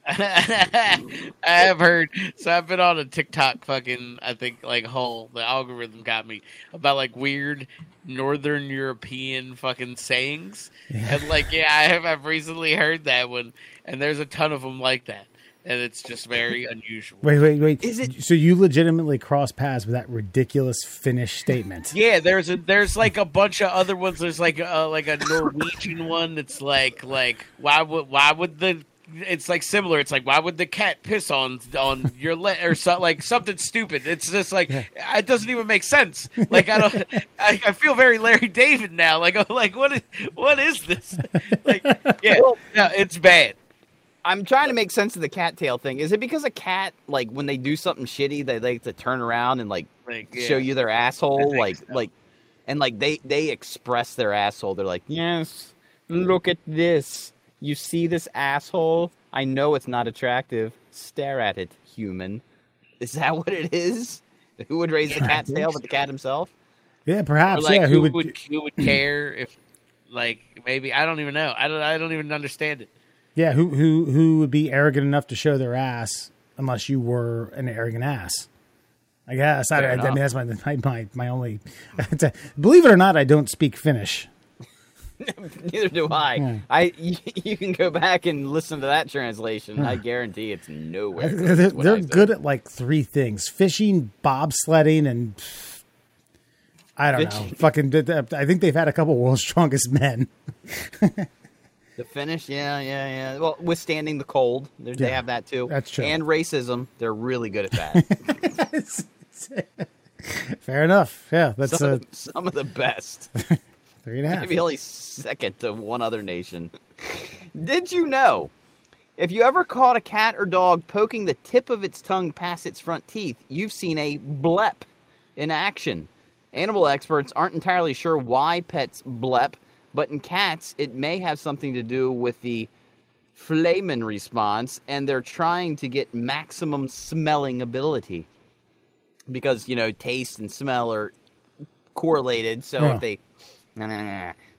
I have heard. So I've been on a TikTok fucking. I think like whole the algorithm got me about like weird Northern European fucking sayings, and like yeah, I have. I've recently heard that one, and there's a ton of them like that, and it's just very unusual. Wait, wait, wait. Is it- so you legitimately cross paths with that ridiculous Finnish statement? Yeah, there's a there's like a bunch of other ones. There's like a like a Norwegian one that's like like why would why would the it's like similar. It's like why would the cat piss on on your leg or so, like something stupid. It's just like it doesn't even make sense. Like I don't. I, I feel very Larry David now. Like I'm like what is what is this? Like yeah, yeah, it's bad. I'm trying to make sense of the cattail thing. Is it because a cat, like when they do something shitty, they like to turn around and like Like show you their asshole, like so. like, and like they they express their asshole. They're like, yes, look at this. You see this asshole? I know it's not attractive. Stare at it, human. Is that what it is? Who would raise the cat's tail but the cat himself? Yeah, Or perhaps. like yeah, who, who would, who would care if like maybe I don't even know. I don't I don't even understand it. Yeah, who who who would be arrogant enough to show their ass unless you were an arrogant ass? I guess. I, I, I mean, that's my my my, my only. believe it or not, I don't speak Finnish. Neither do I. Hmm. I you, you can go back and listen to that translation. I guarantee it's nowhere. They're, close to what I they're good at like three things: fishing, bobsledding, and I don't know. Fucking, I think they've had a couple world's strongest men. The Finnish, yeah, yeah, yeah. Well, withstanding the cold, they they Yeah, have that too. that's true. And racism, they're really good at that. Fair enough. Yeah, that's some, uh, of the, some of the best. Three and a half. Maybe only second to one other nation. Did you know? If you ever caught a cat or dog poking the tip of its tongue past its front teeth, you've seen a blep in action. Animal experts aren't entirely sure why pets blep, But in cats, it may have something to do with the flehmen response, and they're trying to get maximum smelling ability because you know taste and smell are correlated. So Yeah. if they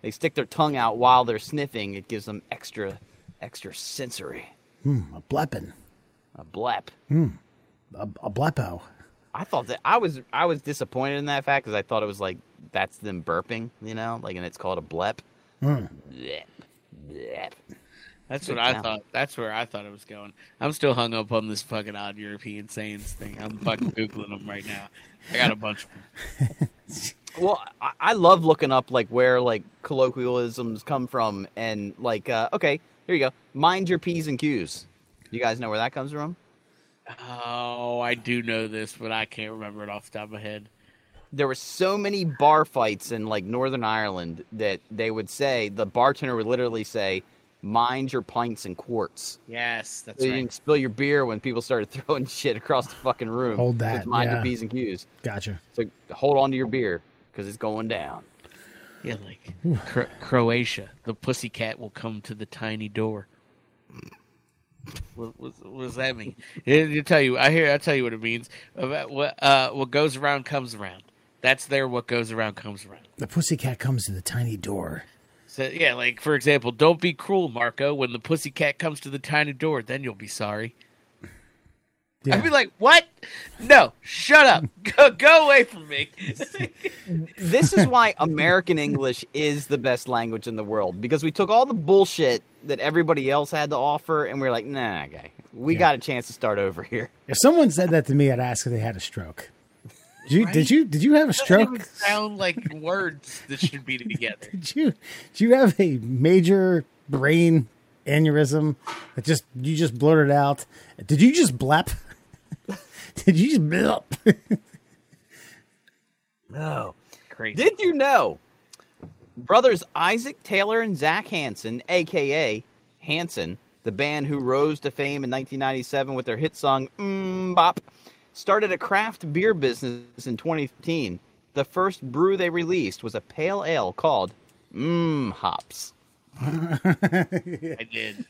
they stick their tongue out while they're sniffing, it gives them extra extra sensory. Hmm, a bleppin. A blep. Hmm, a, a bleppo. I thought that I was I was disappointed in that fact because I thought it was like that's them burping, you know, like and it's called a blep. Hmm. Blep. Blep. That's what I thought. That's where I thought it was going. I'm still hung up on this fucking odd European sayings thing. I'm fucking googling them right now. I got a bunch of them. Well, I, I love looking up like where like colloquialisms come from and like uh, okay, here you go. Mind your p's and q's. You guys know where that comes from? Oh, I do know this, but I can't remember it off the top of my head. there were so many bar fights in like Northern Ireland that they would say the bartender would literally say, "Mind your pints and quarts." Yes, that's So you right. didn't spill your beer when people started throwing shit across the fucking room. Hold that, mind yeah. your p's and q's. Gotcha. So hold on to your beer because it's going down. Yeah, like Cro- Croatia, the pussycat will come to the tiny door. What, what, what does that mean? It, it tell you. I hear. I tell you what it means. About what uh, what goes around comes around. That's there. What goes around comes around. The pussycat comes to the tiny door. So yeah, like for example, don't be cruel, Marco. When the pussycat comes to the tiny door, then you'll be sorry. Yeah. I'd be like, what? No, shut up. Go go away from me. This is why American English is the best language in the world because we took all the bullshit that everybody else had to offer and we are like, nah, guy, we Yeah. got a chance to start over here. If someone said that to me, I'd ask if they had a stroke. Did you? Did you? Did you have a Doesn't stroke? even sound like words that should be together. Did you? Did you have a major brain aneurysm that just you just blurted out? Did you just blep? Did you just blep? No. Crazy. Did you know brothers Isaac Taylor and Zach Hanson, aka Hanson, the band who rose to fame in 1997 with their hit song "Mmm Bop," started a craft beer business in 2015. The first brew they released was a pale ale called Mmm Hops. I did.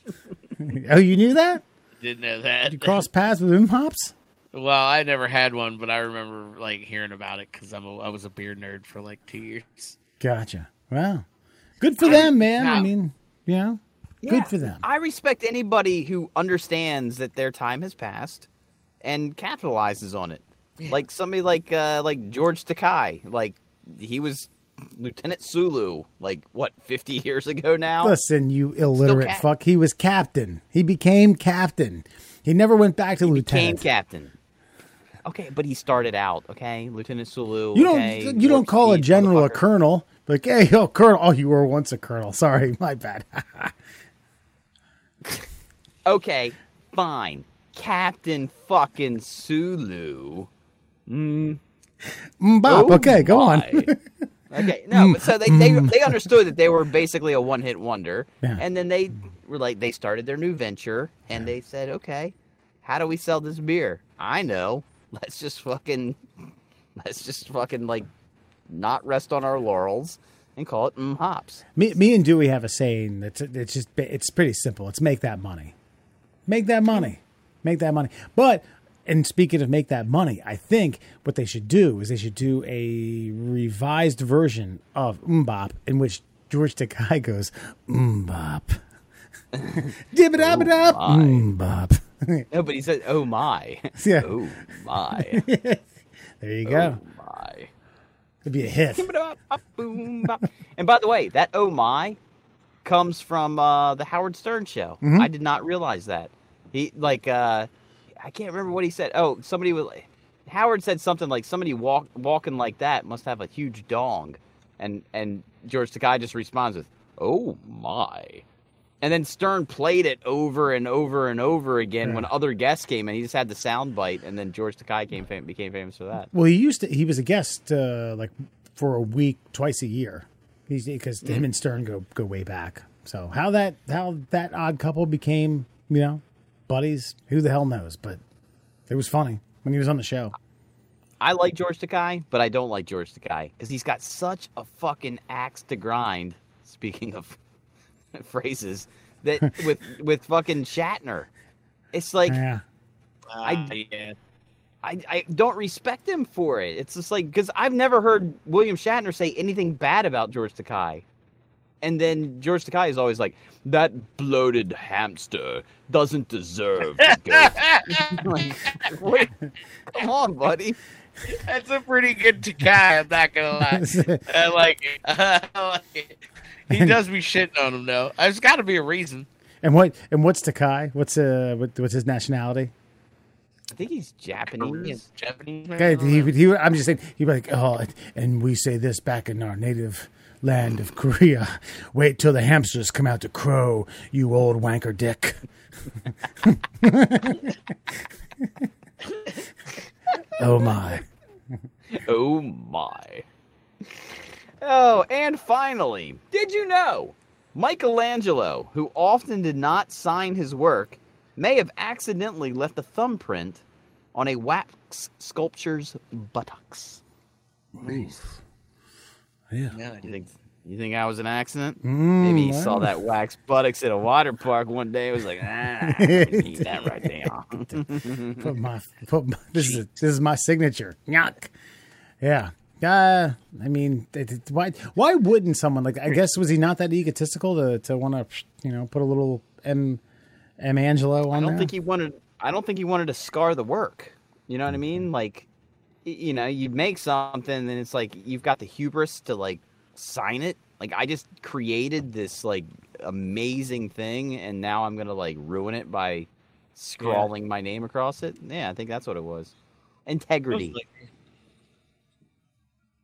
oh, you knew that? Didn't know that. You crossed paths with him hops? Well, I never had one, but I remember like hearing about it because I'm a, I was a beer nerd for like two years. Gotcha. Wow. Good for them, man. I mean, you know, Yeah, good for them. I respect anybody who understands that their time has passed and capitalizes on it. Like somebody like uh, like George Takei, like he was Lieutenant Sulu, like what fifty years ago now. Listen, you illiterate cap- fuck. He was captain. He became captain. He never went back to Became lieutenant. captain. Okay, but he started out. Okay, Lieutenant Sulu. You don't. okay, you don't call a general a colonel. Like, hey, oh, colonel. Oh, you were once a colonel. Sorry, my bad. Okay, fine, Captain fucking Sulu. Mm. Mbop. Oh okay, go on. okay, no, but so they, they mm. they understood that they were basically a one hit wonder, Yeah. and then they were like they started their new venture, and they said, okay, how do we sell this beer? I know, let's just fucking, let's just fucking like, not rest on our laurels and call it mm hops. me, me and Dewey have a saying that's it's just it's pretty simple. It's make that money, make that money, make that money. But and speaking of make that money, I think what they should do is they should do a revised version of Mbop in which George Takei goes Mbop, dib it up it up. Mbop. No, but he said, oh my, Yeah. oh my, There you go. oh my. It'd be a hit. And by the way, that oh my comes from uh, the Howard Stern show. Mm-hmm. I did not realize that. He like uh, I can't remember what he said. Oh, somebody was Howard said something like somebody walk walking like that must have a huge dong, and and George Takei just responds with oh my. And then Stern played it over and over and over again when other guests came and He just had the sound bite, and then George Takei came fam- became famous for that. Well, he used to. He was a guest uh, like for a week, twice a year. He's because him and Stern go go way back. So how that how that odd couple became, you know, buddies, who the hell knows? But it was funny when he was on the show. I like George Takei, but I don't like George Takei because he's got such a fucking axe to grind Speaking of phrases, that with with fucking Shatner, it's like Yeah. I- ah, yeah. I, I don't respect him for it. It's just like because I've never heard William Shatner say anything bad about George Takei, and then George Takei is always like that bloated hamster doesn't deserve to go. like, wait, come on, buddy. That's a pretty good Takei. I'm not gonna lie. I like it. I like it. He does be shitting on him though. There's got to be a reason. And what and what's Takei? What's uh what, what's his nationality? I think he's Japanese. Japanese. Okay, he, would- he, I'm just saying he'd be like, oh, and we say this back in our native land of Korea. Wait till the hamsters come out to crow, you old wanker dick. oh my! Oh my. Oh, and finally, did you know Michelangelo, who often did not sign his work, may have accidentally left a thumbprint on a wax sculpture's buttocks? Nice. Yeah. No, I You think you think I was an accident? Maybe he saw that wax buttocks at a water park one day. and Was like, ah, I can eat that right there. Put my, put my this is this is my signature. Yuck. Yeah. Uh, I mean, it, it- why why wouldn't someone like? I guess was he not that egotistical to to want to you know put a little M M Angelo on I don't there? think he wanted. I don't think he wanted to scar the work. You know what I mean? Like, you know, you make something, and it's like you've got the hubris to like sign it. Like, I just created this like amazing thing, and now I'm gonna like ruin it by scrawling my name across it. Yeah, I think that's what it was. Integrity,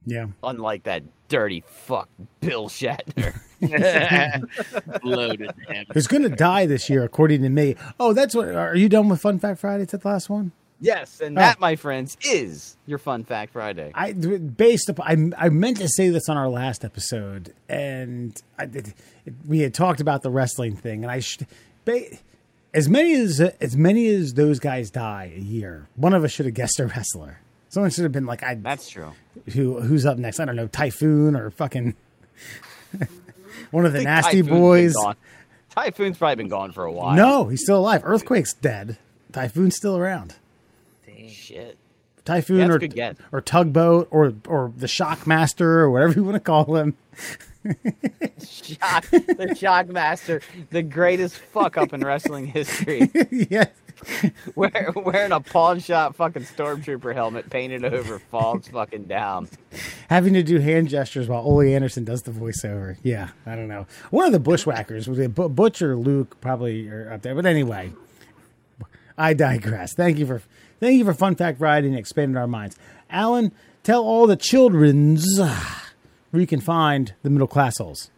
yeah. unlike that dirty fuck Bill Shatner. Loaded. Who's going to die this year, according to me? Oh, that's what. Are you done with Fun Fact Friday? Is that the last one? yes, and oh. that, my friends, is your fun fact Friday. I based upon I, I meant to say this on our last episode, and I did, we had talked about the wrestling thing, and I should ba- as many as as many as those guys die a year. One of us should have guessed a wrestler. Someone should have been like, I That's true. who who's up next? I don't know, Typhoon or fucking one of the Nasty Typhoon's Boys. Typhoon's probably been gone for a while. No, he's still alive. Earthquake's dead. Typhoon's still around. shit. Typhoon Yeah, that's or a good guess. or tugboat or or the Shockmaster or whatever you want to call him. Shock, the Shockmaster, the greatest fuck up in wrestling history. yeah. Wear, wearing a pawn shop fucking stormtrooper helmet painted over, falls fucking down. Having to do hand gestures while Ole Anderson does the voiceover. Yeah, I don't know. One of the Bushwhackers was a butcher Luke probably are up there. But anyway, I digress. Thank you for thank you for fun fact Friday and expanding our minds. Alan, tell all the childrens ah, where you can find the middle class holes.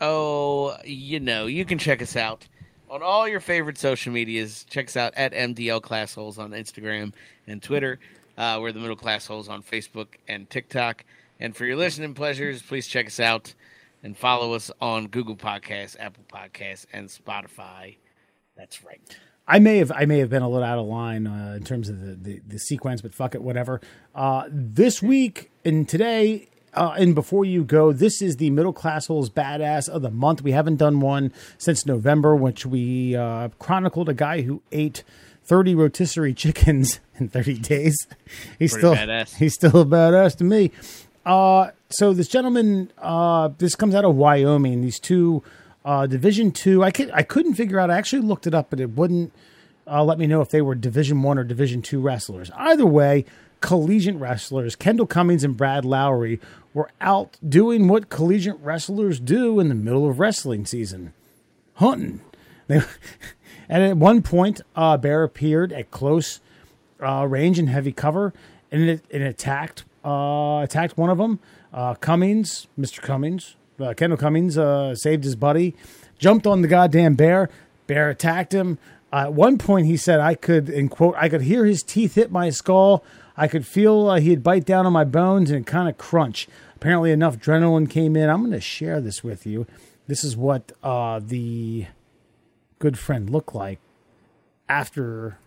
Oh, you know, you can check us out on all your favorite social medias. Check us out at MDL Class Holes on Instagram and Twitter. Uh, we're the Middle Class Holes on Facebook and TikTok. And for your listening pleasures, please check us out and follow us on Google Podcasts, Apple Podcasts, and Spotify. That's right. I may have I may have been a little out of line uh, in terms of the, the, the sequence, but fuck it, whatever. Uh, this week and today uh, and before you go, this is the middle class holes badass of the month. We haven't done one since November, which we uh, chronicled a guy who ate thirty rotisserie chickens in thirty days. He's Pretty still badass. he's still a badass to me. Uh, so this gentleman, uh, this comes out of Wyoming. These two, uh, Division two. I could I couldn't figure out. I actually looked it up, but it wouldn't uh, let me know if they were Division one or Division two wrestlers. Either way, collegiate wrestlers. Kendall Cummings and Brad Lowry were out doing what collegiate wrestlers do in the middle of wrestling season, hunting. They, and at one point, uh, Bear appeared at close uh, range and heavy cover, and it, it attacked uh, attacked one of them. Uh, Cummings, Mr. Cummings, uh, Kendall Cummings, uh, saved his buddy, jumped on the goddamn bear. Bear attacked him. At one point, he said, "I could," in quote, "I could hear his teeth hit my skull. I could feel uh, he'd bite down on my bones and kind of crunch." Apparently, enough adrenaline came in. I'm going to share this with you. This is what uh, the good friend looked like after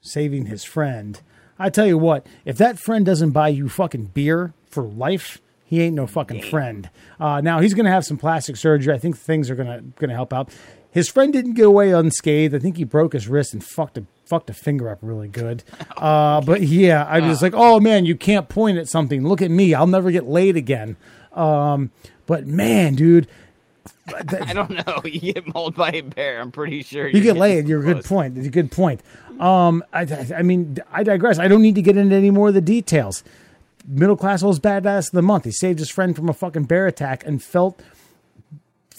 saving his friend. I tell you what, if that friend doesn't buy you fucking beer for life, He ain't no fucking friend. Uh, now he's going to have some plastic surgery. I think things are going to going to help out. His friend didn't get away unscathed. I think he broke his wrist and fucked a fucked a finger up really good. Uh, but yeah, I was like, oh man, you can't point at something. Look at me. I'll never get laid again. Um, but man, dude, I don't know. You get mauled by a bear. I'm pretty sure you get laid. You're a good point. It's a good point. Um, I, I- I mean, I digress. I don't need to get into any more of the details. Middle class hole's badass of the month. He saved his friend from a fucking bear attack and felt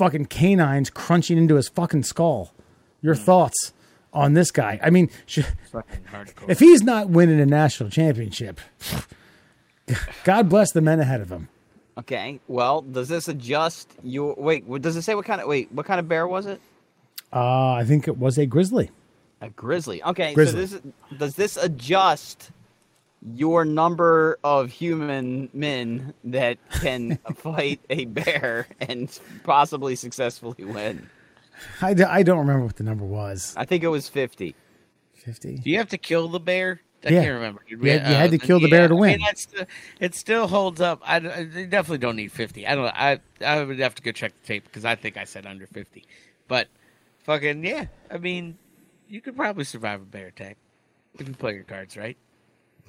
fucking canines crunching into his fucking skull. Your thoughts on this guy? I mean, sh- Fucking hardcore. if he's not winning a national championship, God bless the men ahead of him. Okay. Well, does this adjust your wait? Does it say what kind of wait? What kind of bear was it? Uh, I think it was a grizzly. A grizzly. Okay. Grizzly. So this does this adjust your number of human men that can fight a bear and possibly successfully win? I, d- I don't remember what the number was. I think it was fifty. 50? Do you have to kill the bear? I Yeah. can't remember. You had- you had to uh, kill the bear to I win. mean, that's the, it still holds up. I, I definitely don't need fifty. I don't. I I would have to go check the tape because I think I said under fifty. But fucking yeah. I mean, you could probably survive a bear attack if you play your cards right.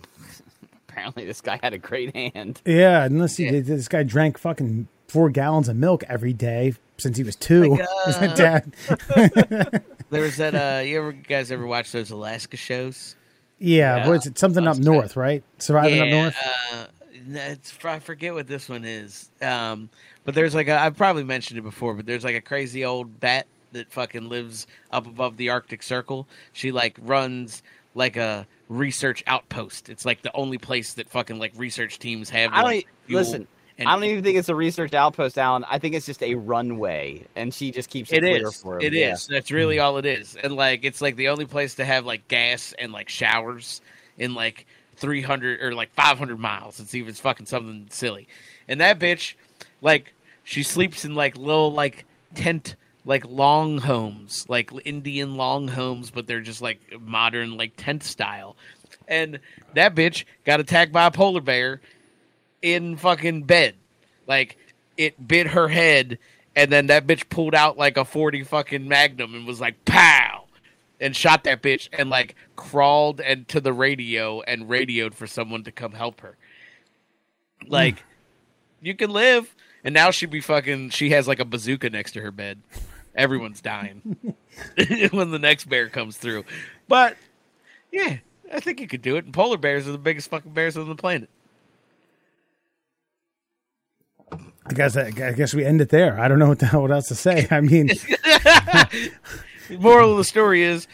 Apparently, this guy had a great hand. Yeah, unless he Yeah. did, this guy drank fucking four gallons of milk every day since he was two. Like, Dad. There was that. Uh, you ever guys ever watch those Alaska shows? Yeah, Yeah. it? Something up north, right? Surviving up north. Uh, it's, I forget what this one is. Um, but there's like a, I've probably mentioned it before, but there's like a crazy old bat that fucking lives up above the Arctic Circle. She like runs like a research outpost. It's like the only place that fucking like research teams have. I don't like, listen. and- I don't even think it's a research outpost, Alan. I think it's just a runway, and she just keeps it, It clear is. for him. It Yeah. is. That's really all it is. And like, it's like the only place to have like gas and like showers in like 300 or like 500 miles. It's even fucking something silly. And that bitch, like, she sleeps in like little like tent like long homes, like Indian long homes, but they're just like modern like tent style. And that bitch got attacked by a polar bear in fucking bed. Like it bit her head, and then that bitch pulled out like a forty fucking Magnum and was like pow, and shot that bitch and like crawled and to the radio and radioed for someone to come help her. Like hmm. you can live, and now she be fucking. She has like a bazooka next to her bed. Everyone's dying when the next bear comes through, but yeah. I think you could do it. And polar bears are the biggest fucking bears on the planet. I guess I, I guess we end it there. I don't know what the hell what else to say. I mean, Moral of the story is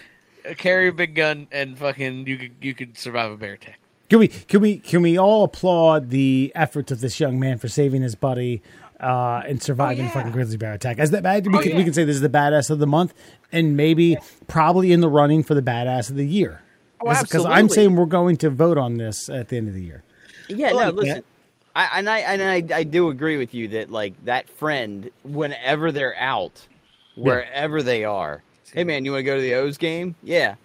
uh, carry a big gun and fucking you could you could survive a bear attack. can we can we can we all applaud the efforts of this young man for saving his buddy uh, and surviving yeah. fucking grizzly bear attack? As that bad, we, Oh, can, yeah. we can say this is the badass of the month, and maybe probably in the running for the badass of the year. Oh, Because I'm saying we're going to vote on this at the end of the year. Yeah, Well, no, listen. I, and I and I, I do agree with you that like that friend, whenever they're out, wherever they are, hey man, you want to go to the O's game? Yeah,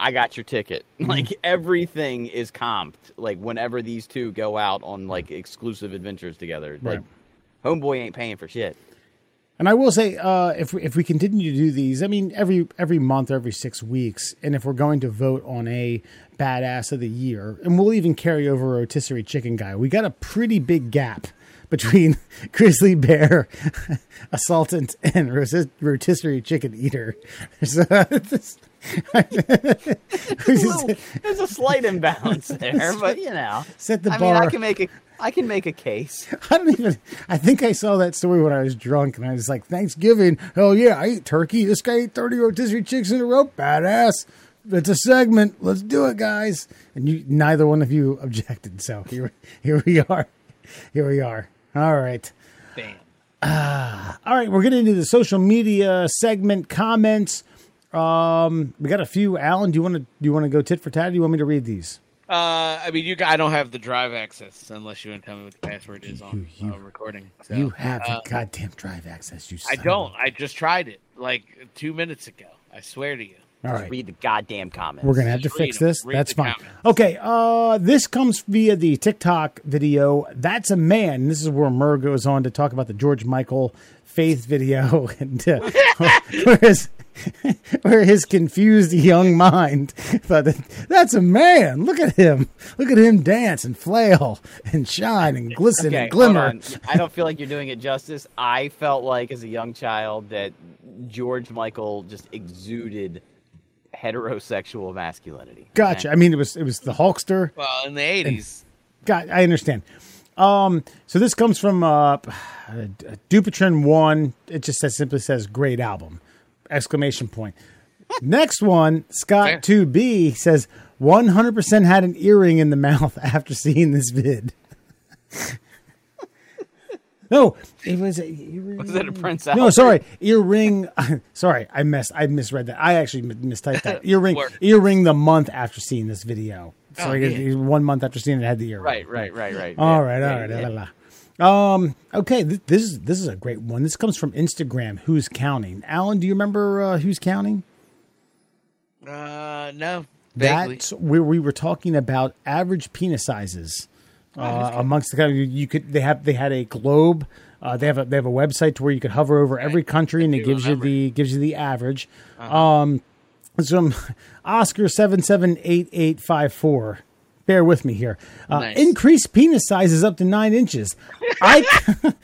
I got your ticket. Like everything is comped. Like whenever these two go out on like exclusive adventures together, like Right. Homeboy ain't paying for shit. And I will say, uh, if we, if we continue to do these, I mean, every every month, every six weeks, and if we're going to vote on a badass of the year, and we'll even carry over rotisserie chicken guy, we got a pretty big gap between grizzly bear, assaultant, and rotisserie chicken eater. So, There's a, little- there's a slight imbalance there, but you know, Set the I mean, I can make a I can make a case. I don't even. I think I saw that story when I was drunk, and I was like, "Thanksgiving, hell yeah, I ate turkey. This guy ate thirty rotisserie chicks in a row, badass. It's a segment. Let's do it, guys." And you, neither one of you objected, so here, here we are. Here we are. All right, Bam. Ah, all right. We're getting into the social media segment comments. Um, we got a few. Alan, do you want to do you want to go tit for tat? Or do you want me to read these? Uh, I mean, you. I don't have the drive access unless you want to tell me what the password is on You- you- uh, recording. So, you have uh, the goddamn drive access. You. I son of don't. I just tried it like two minutes ago. I swear to you. All Just right. read the goddamn comments. We're gonna have to Just read fix them. this. Read That's fine. comments. Okay. Uh, this comes via the TikTok video. That's a man. This is where Murr goes on to talk about the George Michael faith video and uh, where his where his confused young mind thought that that's a man. Look at him. Look at him dance and flail and shine and glisten Okay, and glimmer. I don't feel like you're doing it justice. I felt like as a young child that George Michael just exuded heterosexual masculinity. okay? Gotcha. I mean, it was it was the Hulkster. Well, in the eighties, Got, I understand. Um, so this comes from uh, Dupitrin one. It just says simply says great album! Exclamation point. Next one, Scott two B says one hundred percent had an earring in the mouth after seeing this vid. no, it was a earring. Was it a Prince No, sorry, earring. sorry, I missed. I misread that. I actually mistyped that. Earring. Earring. The month after seeing this video. So Oh, yeah. one month after seeing it, had the earring. Right, right, right, right. All Yeah, right, all right, yeah. la, la, la. Um, okay, th- this is this is a great one. This comes from Instagram. Who's counting? Alan, do you remember uh, who's counting? uh, no, vaguely. That's where we were talking about average penis sizes uh, amongst the country. You could they have they had a globe. Uh, they have a they have a website to where you could hover over every country and it gives you the gives you the average. Um, some Oscar seven seven eight eight five four. Bear with me here. Uh, Nice. Increased penis sizes up to nine inches. I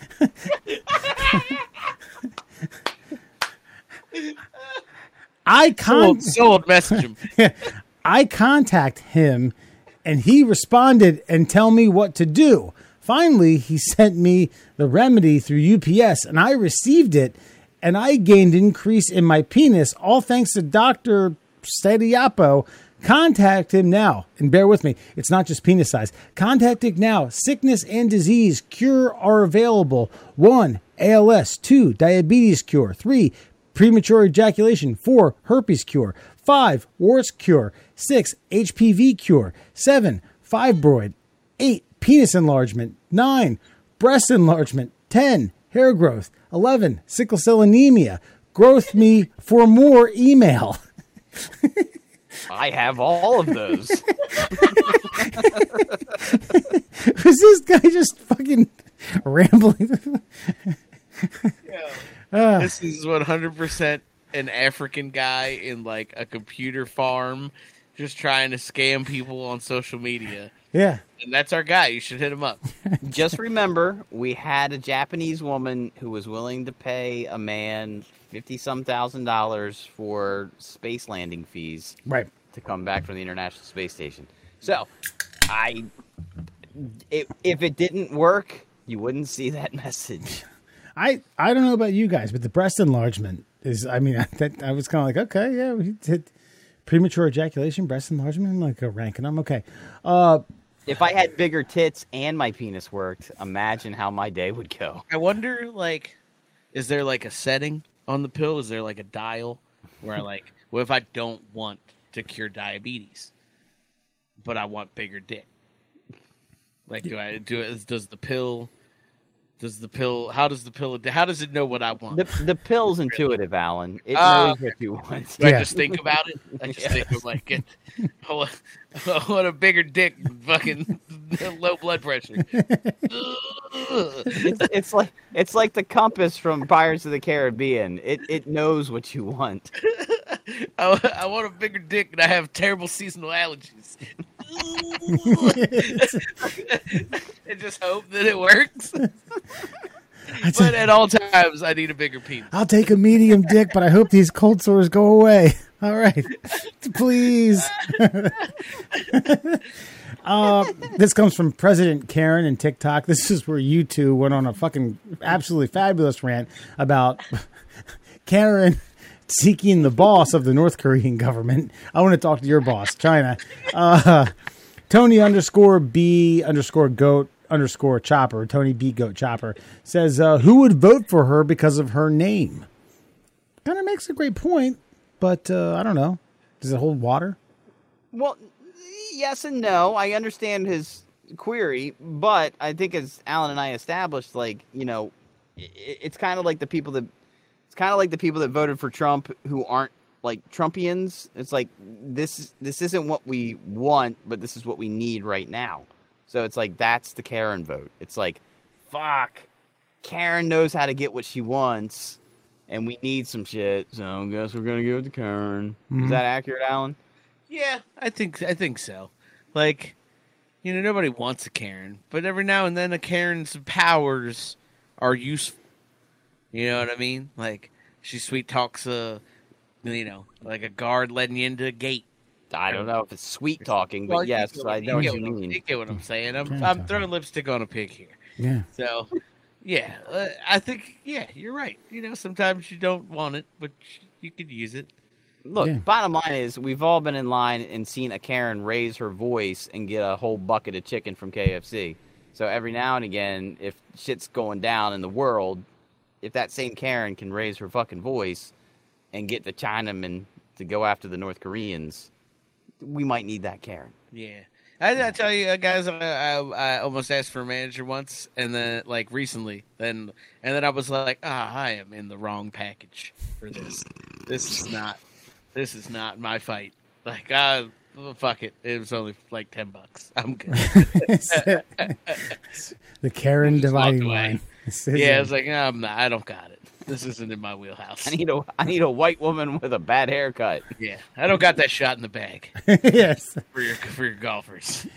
I con- Sold, sold message him. I contact him and he responded and tell me what to do. Finally, he sent me the remedy through UPS and I received it and I gained increase in my penis all thanks to Dr. Stediapo. Contact him now and bear with me. It's not just penis size. Contact him now. Sickness and disease cure are available. One, ALS. Two, diabetes cure. Three, premature ejaculation. Four, herpes cure. Five, warts cure. Six, HPV cure. Seven, fibroid. Eight, penis enlargement. Nine, breast enlargement. Ten, hair growth. Eleven, sickle cell anemia. Growth me for more email. I have all of those. Was this guy just fucking rambling? Ah. this is one hundred percent an African guy in like a computer farm, just trying to scam people on social media. yeah. And that's our guy. You should hit him up. Just remember, we had a Japanese woman who was willing to pay a man fifty some thousand dollars for space landing fees Right. to come back from the International Space Station. So, I, if, if it didn't work, you wouldn't see that message. I I don't know about you guys, but the breast enlargement is. I mean, that I was kind of like, okay, yeah, we did premature ejaculation, breast enlargement, I'm like uh, ranking them. Okay, uh, If I had bigger tits and my penis worked, imagine how my day would go. I wonder, like, is there like a setting on the pill? Is there like a dial where I like, what if I don't want to cure diabetes, but I want bigger dick? Like, do I do it? Does the pill? Does the pill? How does the pill? How does it know what I want? The the pill's intuitive, Alan. It Oh, knows what you want. Do I just think about it? I just Yes. think of like, it, I, want, I want a bigger dick, fucking low blood pressure. It's, it's like it's like the compass from Pirates of the Caribbean. It it knows what you want. I, I want a bigger dick, and I have terrible seasonal allergies. and just hope that it works. but at all times, I need a bigger penis. I'll take a medium dick, but I hope these cold sores go away. All right, please. uh, this comes from President Karen and TikTok. This is where you two went on a fucking absolutely fabulous rant about Karen seeking the boss of the North Korean government. I want to talk to your boss, China. Uh, Tony underscore B underscore goat underscore chopper, Tony B goat chopper says, uh, who would vote for her because of her name? Kind of makes a great point, but uh, I don't know. Does it hold water? Well, yes and no. I understand his query, but I think as Alan and I established, like you know, it's kind of like the people that it's kind of like the people that voted for Trump who aren't like Trumpians. It's like this this isn't what we want, but this is what we need right now. So it's like that's the Karen vote. It's like, fuck, Karen knows how to get what she wants, and we need some shit. So I guess we're gonna give it to Karen. Mhm. Is that accurate, Alan? Yeah, I think I think so. Like, you know, nobody wants a Karen, but every now and then a Karen's powers are useful. You know what I mean? Like, she sweet talks a, you know, like a guard letting you into a gate. I don't know if it's sweet talking, but Well, yes, get I what- know what get you what- mean. You get what I'm saying? I'm, I'm throwing lipstick on a pig here. Yeah. So, yeah, uh, I think yeah, you're right. You know, sometimes you don't want it, but you could use it. Look, Yeah. bottom line is we've all been in line and seen a Karen raise her voice and get a whole bucket of chicken from KFC. So every now and again, if shit's going down in the world, if that same Karen can raise her fucking voice and get the Chinamen to go after the North Koreans, we might need that Karen. Yeah. I, I tell you, uh, guys, I, I, I almost asked for a manager once, and then like recently, then and then I was like, ah, I am in the wrong package for this. This is not, this is not my fight. Like, ah, well, fuck it. It was only like ten bucks. I'm good. the Karen dividing line. This is yeah. I was like, no, I'm not. I don't got it. This isn't in my wheelhouse. I need a I need a white woman with a bad haircut. yeah, I don't got that shot in the bag yes. for your for your golfers.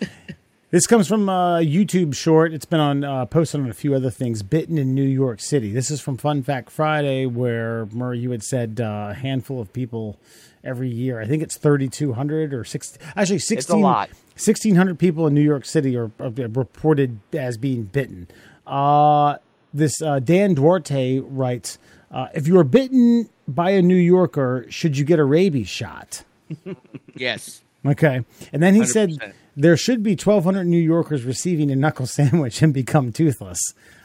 This comes from a YouTube short. It's been on uh, posted on a few other things. Bitten in New York City. This is from Fun Fact Friday, where Murray, you had said uh, a handful of people every year. I think it's thirty two hundred or six. Actually, sixteen. lot. 1,600 people in New York City are, are reported as being bitten. Uh, this uh, Dan Duarte writes, uh, "If you are bitten by a New Yorker, should you get a rabies shot?" yes. Okay. And then he said 100%. there should be 1,200 New Yorkers receiving a knuckle sandwich and become toothless.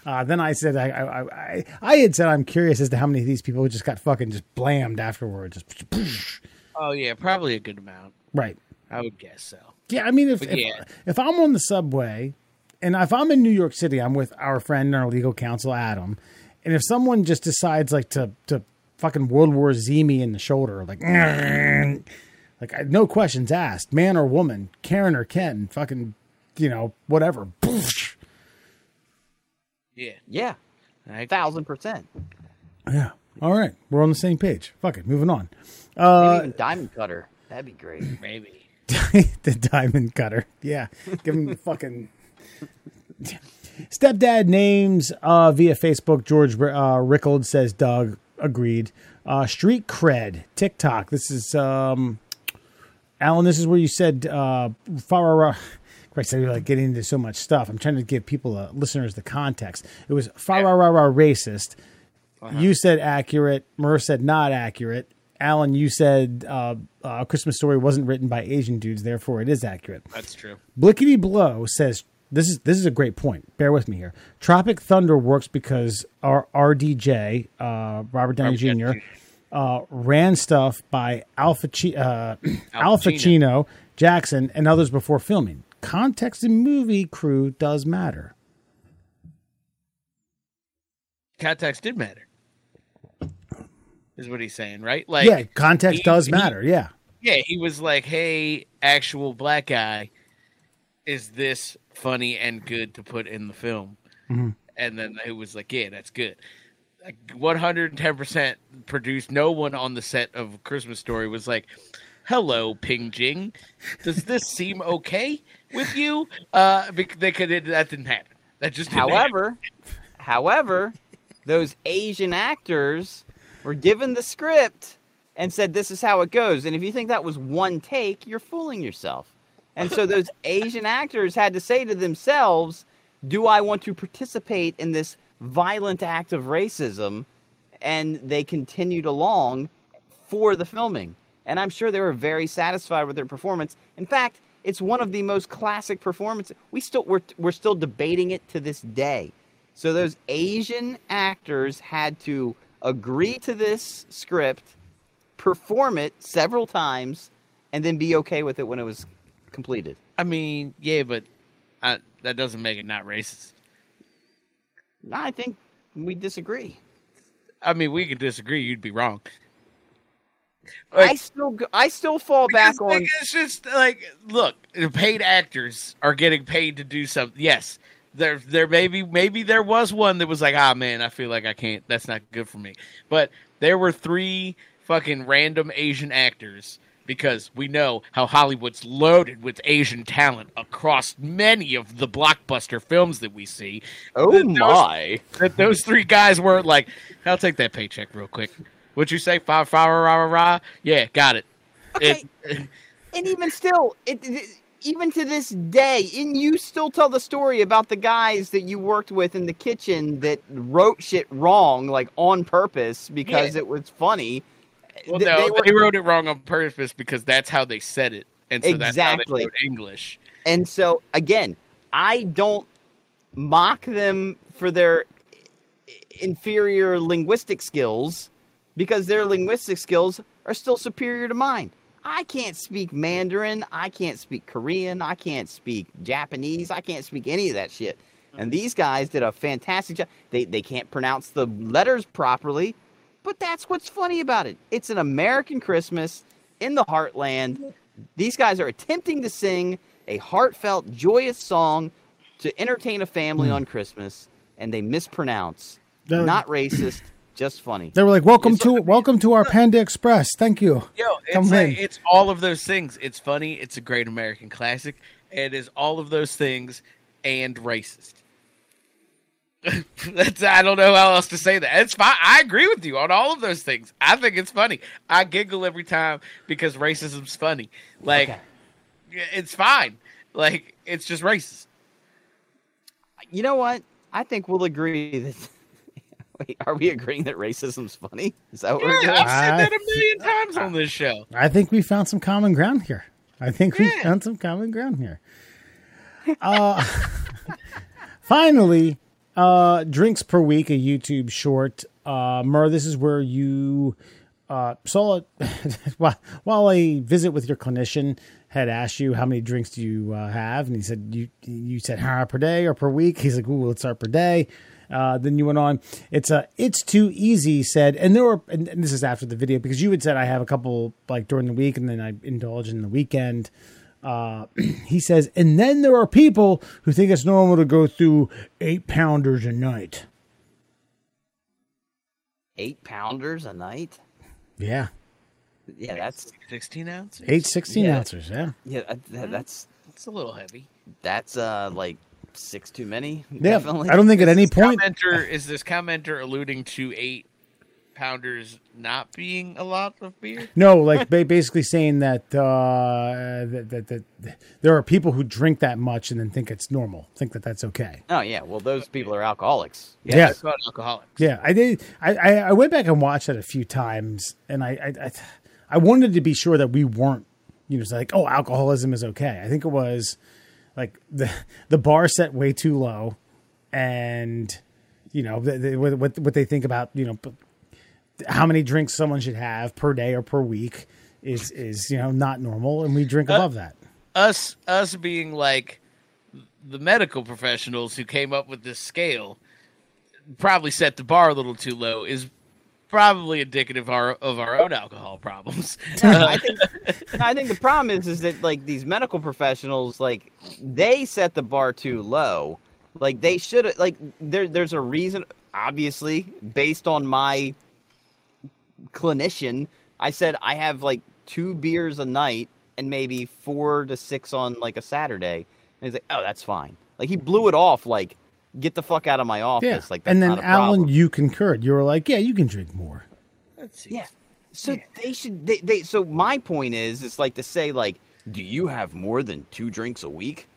Uh, then I said, I, I, I, I had said, I'm curious as to how many of these people just got fucking just blammed afterwards. Just, Oh yeah, probably a good amount. right. I would guess so. Yeah. I mean, if, But if, yeah. if I'm on the subway and if I'm in New York City, I'm with our friend, and our legal counsel, Adam. And if someone just decides like to, to fucking World War Z me in the shoulder, like, like no questions asked, man or woman, Karen or Ken, fucking, you know, whatever. Yeah. Yeah, I, thousand percent. Yeah. All right. We're on the same page. Fuck it. Moving on. Maybe Uh, even diamond cutter. That'd be great. maybe. the diamond cutter. Yeah. Give him the fucking. Stepdad names uh, via Facebook. George uh, Rickold says Doug agreed. Uh, street cred. TikTok. This is um, Alan. This is where you said uh, far. Christ, I like getting into so much stuff. I'm trying to give people, uh, listeners, the context. It was far racist. You said accurate. Murr said not accurate. Alan, you said uh, uh, Christmas Story wasn't written by Asian dudes, therefore it is accurate. That's true. Blickety Blow says this is this is a great point. Bear with me here. Tropic Thunder works because our RDJ uh, Robert Downey Jr. Uh, ran stuff by Alpha Chi- uh, Alpa Chino, Jackson, and others before filming. Context in movie crew does matter. Context did matter. Is what he's saying, right? Like yeah, context he- does he- matter. Yeah, Yeah, he was like, "Hey, actual black guy, is this funny and good to put in the film?" Mm-hmm. And then it was like, "Yeah, that's good." One hundred and ten percent produced. No one on the set of Christmas Story was like, "Hello, Ping Jing, does this seem okay with you?" Uh, they could. That didn't happen. That just didn't happen. However, however, those Asian actors were given the script and said this is how it goes. And if you think that was one take, you're fooling yourself. And so those Asian actors had to say to themselves, "Do I want to participate in this violent act of racism?" And they continued along for the filming. And I'm sure they were very satisfied with their performance. In fact, it's one of the most classic performances. We still we're, we're still debating it to this day. So those Asian actors had to agree to this script, perform it several times, and then be okay with it when it was completed. I mean, yeah, but uh, that doesn't make it not racist. I think we disagree. I mean, we could disagree. You'd be wrong. Like- I still go- I still fall back on it's just like look, the paid actors are getting paid to do something. Yes, there there maybe maybe there was one that was like, ah man, I feel like I can't. That's not good for me. But there were three fucking random Asian actors because we know how Hollywood's loaded with Asian talent across many of the blockbuster films that we see. Oh That those- my. That those three guys were like, I'll take that paycheck real quick. What'd you say? Five, five, rah, rah, rah. Yeah, got it. Okay. It- And even still, it, it- even to this day, and you still tell the story about the guys that you worked with in the kitchen that wrote shit wrong, like on purpose because Yeah. it was funny. Well, Th- no, they were- they wrote it wrong on purpose because that's how they said it, and so that's how Exactly. they wrote English. And so again, I don't mock them for their inferior linguistic skills because their linguistic skills are still superior to mine. I can't speak Mandarin, I can't speak Korean, I can't speak Japanese, I can't speak any of that shit. And these guys did a fantastic job. They they can't pronounce the letters properly, but that's what's funny about it. It's an American Christmas in the heartland. These guys are attempting to sing a heartfelt, joyous song to entertain a family hmm. on Christmas, and they mispronounce. That- Not racist, just funny. They were like, "Welcome It's to like- welcome to our Panda Express. Thank you." Yo, it's Come like, in. it's all of those things. It's funny. It's a great American classic. It is all of those things and racist. That's I don't know how else to say that. It's fine. I agree with you on all of those things. I think it's funny. I giggle every time because racism's funny. Like Okay. it's fine. Like it's just racist. You know what? I think we'll agree that. Wait, are we agreeing that racism's funny? Is that what we're Yeah, doing? I've said that a million times on this show. I think we found some common ground here. I think we found some common ground here. Uh, finally, uh, drinks per week, a YouTube short. Uh, Mur, this is where you uh, saw it while, a visit with your clinician had asked you how many drinks do you uh, have, and he said you you said how per day or per week. He's like, "Ooh, let's start per day." Uh, then you went on. It's a. It's too easy. Said, and there were. And, and this is after the video because you had said I have a couple like during the week, and then I indulge in the weekend. Uh, he says, and then there are people who think it's normal to go through eight pounders a night. Eight pounders a night? Yeah, Yeah, that's Sixteen ounces. eight 16 Yeah. ounces. Yeah, yeah, that- that- that's It's a little heavy. that's uh like six too many. yeah. Definitely. I don't think at any point. commenter is this commenter alluding to eight pounders not being a lot of beer? No, like basically saying that, uh, that, that that there are people who drink that much and then think it's normal, think that that's okay. Oh yeah, well those people are alcoholics. Yeah. they're alcoholics. Yeah, I did. I, I, I went back and watched it a few times, and I, I, I, I wanted to be sure that we weren't, you know, it's like, oh, alcoholism is okay. I think it was like the the bar set way too low, and you know, the, the, what what what they think about, you know, p- how many drinks someone should have per day or per week is is you know not normal, and we drink uh, above that. Us us being like the medical professionals who came up with this scale probably set the bar a little too low is probably indicative of our, of our own alcohol problems. I think I think the problem is is that like these medical professionals like they set the bar too low. Like they should like there there's a reason obviously based on my clinician I said I have like two beers a night and maybe four to six on like a Saturday. And he's like, "Oh, that's fine." Like he blew it off like get the fuck out of my office Yeah, like that's and then not a Alan, problem. you concurred. You were like, yeah, you can drink more. Let's see. Yeah. So they should they, they so my point is it's like to say like do you have more than 2 drinks a week?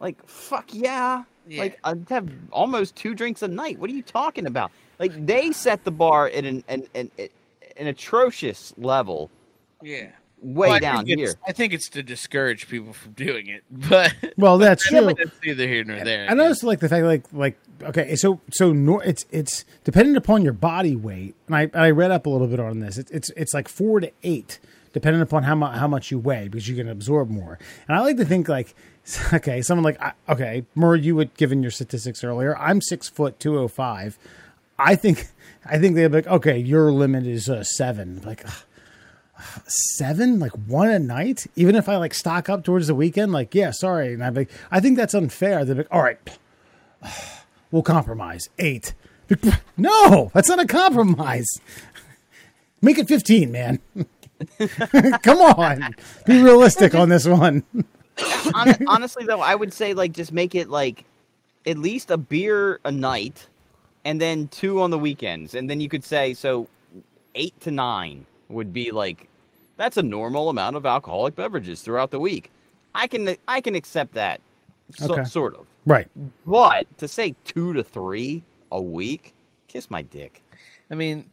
Like fuck yeah. Yeah. Like I have almost 2 drinks a night. What are you talking about? Like they set the bar at an an an, an atrocious level Yeah. way Well, down think here. I think it's to discourage people from doing it, but Well, that's yeah, true. that's neither here nor there. I noticed like the fact like like okay, so so nor, it's it's dependent upon your body weight, and I I read up a little bit on this. It's it's it's like four to eight, depending upon how much how much you weigh, because you can absorb more. And I like to think like okay, someone like I- okay, Murray, you had given your statistics earlier. I'm six foot two oh five. I think I think they'd be like okay, your limit is uh, seven. Like. ugh, seven, like one a night. Even if I like stock up towards the weekend, like yeah, sorry, and I'm like, I think that's unfair. They're like, all right, we'll compromise eight. No, that's not a compromise. Make it fifteen, man. Come on, be realistic on this one. Honestly, though, I would say like just make it like at least a beer a night, and then two on the weekends, and then you could say so eight to nine would be like that's a normal amount of alcoholic beverages throughout the week. I can I can accept that, so, Okay. sort of. Right. But to say two to three a week, kiss my dick. I mean,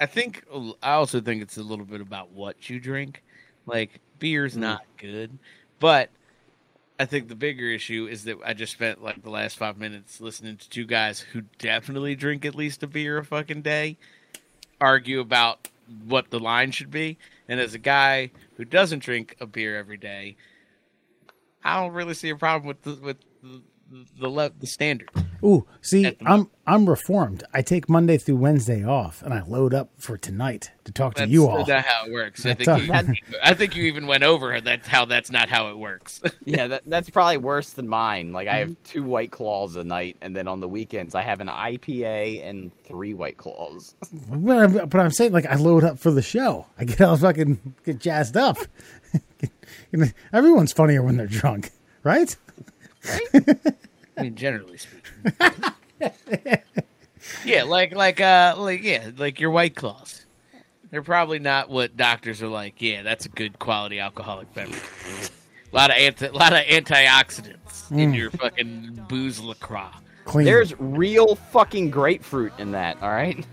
I think I also think it's a little bit about what you drink. Like beer's mm. not good, but I think the bigger issue is that I just spent like the last five minutes listening to two guys who definitely drink at least a beer a fucking day argue about what the line should be. And as a guy who doesn't drink a beer every day, I don't really see a problem with the with the the, le- the standard. Ooh, see, I'm I'm reformed. I take Monday through Wednesday off, and I load up for tonight to talk to you all. not how it works. I think, you, all. I think you even went over that's how that's not how it works. Yeah, that, that's probably worse than mine. Like I have mm-hmm. two white claws a night, and then on the weekends I have an IPA and three white claws. But I'm, but I'm saying, like, I load up for the show. I get all fucking get jazzed up. Everyone's funnier when they're drunk, right? right? I mean, generally speaking. Yeah, like like uh like yeah, like your white claws. They're probably not what doctors are like. Yeah, that's a good quality alcoholic beverage. A lot of anti, a lot of antioxidants in your fucking booze LaCroix. Clean. There's real fucking grapefruit in that. All right.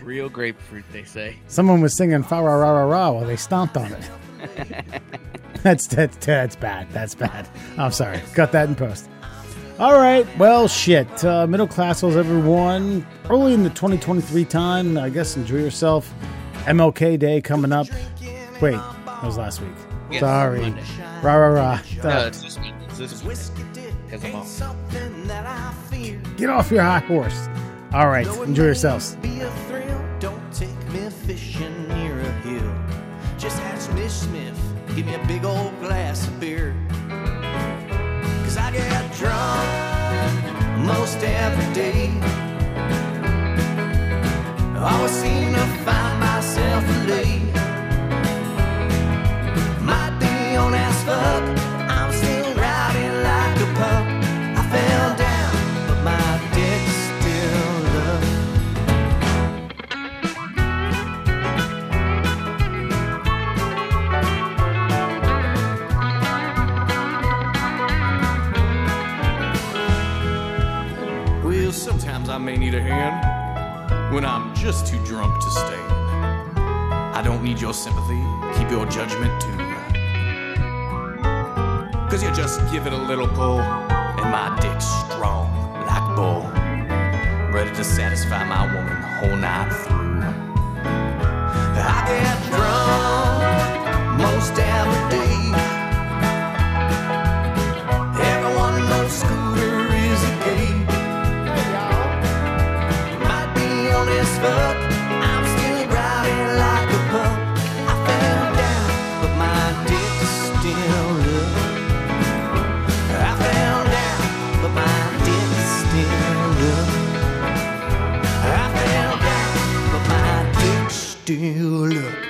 Real grapefruit, they say. Someone was singing fa ra ra ra ra while they stomped on it. that's that's that's bad. That's bad. I'm sorry. Got that in post. All right. Well, shit. Uh, middle class holes, everyone. Early in the 2023 time. I guess enjoy yourself. MLK Day coming up. Wait, that was last week. Yes, Sorry. Monday. Rah rah rah. No, it's this one. It's this one. Whiskey dick Because I'm ain't off. something that I fear. Get off your high horse. All right. Enjoy yourselves. Be a thrill. Don't take me fishing near a hill. Just ask Miss Smith. Give me a big old glass of beer. Get drunk most every day. Always seem to find myself late. Might be on as fuck. I may need a hand when I'm just too drunk to stand. I don't need your sympathy, keep your judgment too. Cause you just give it a little pull, and my dick's strong like bull. Ready to satisfy my woman whole night through. I get drunk most every day. still look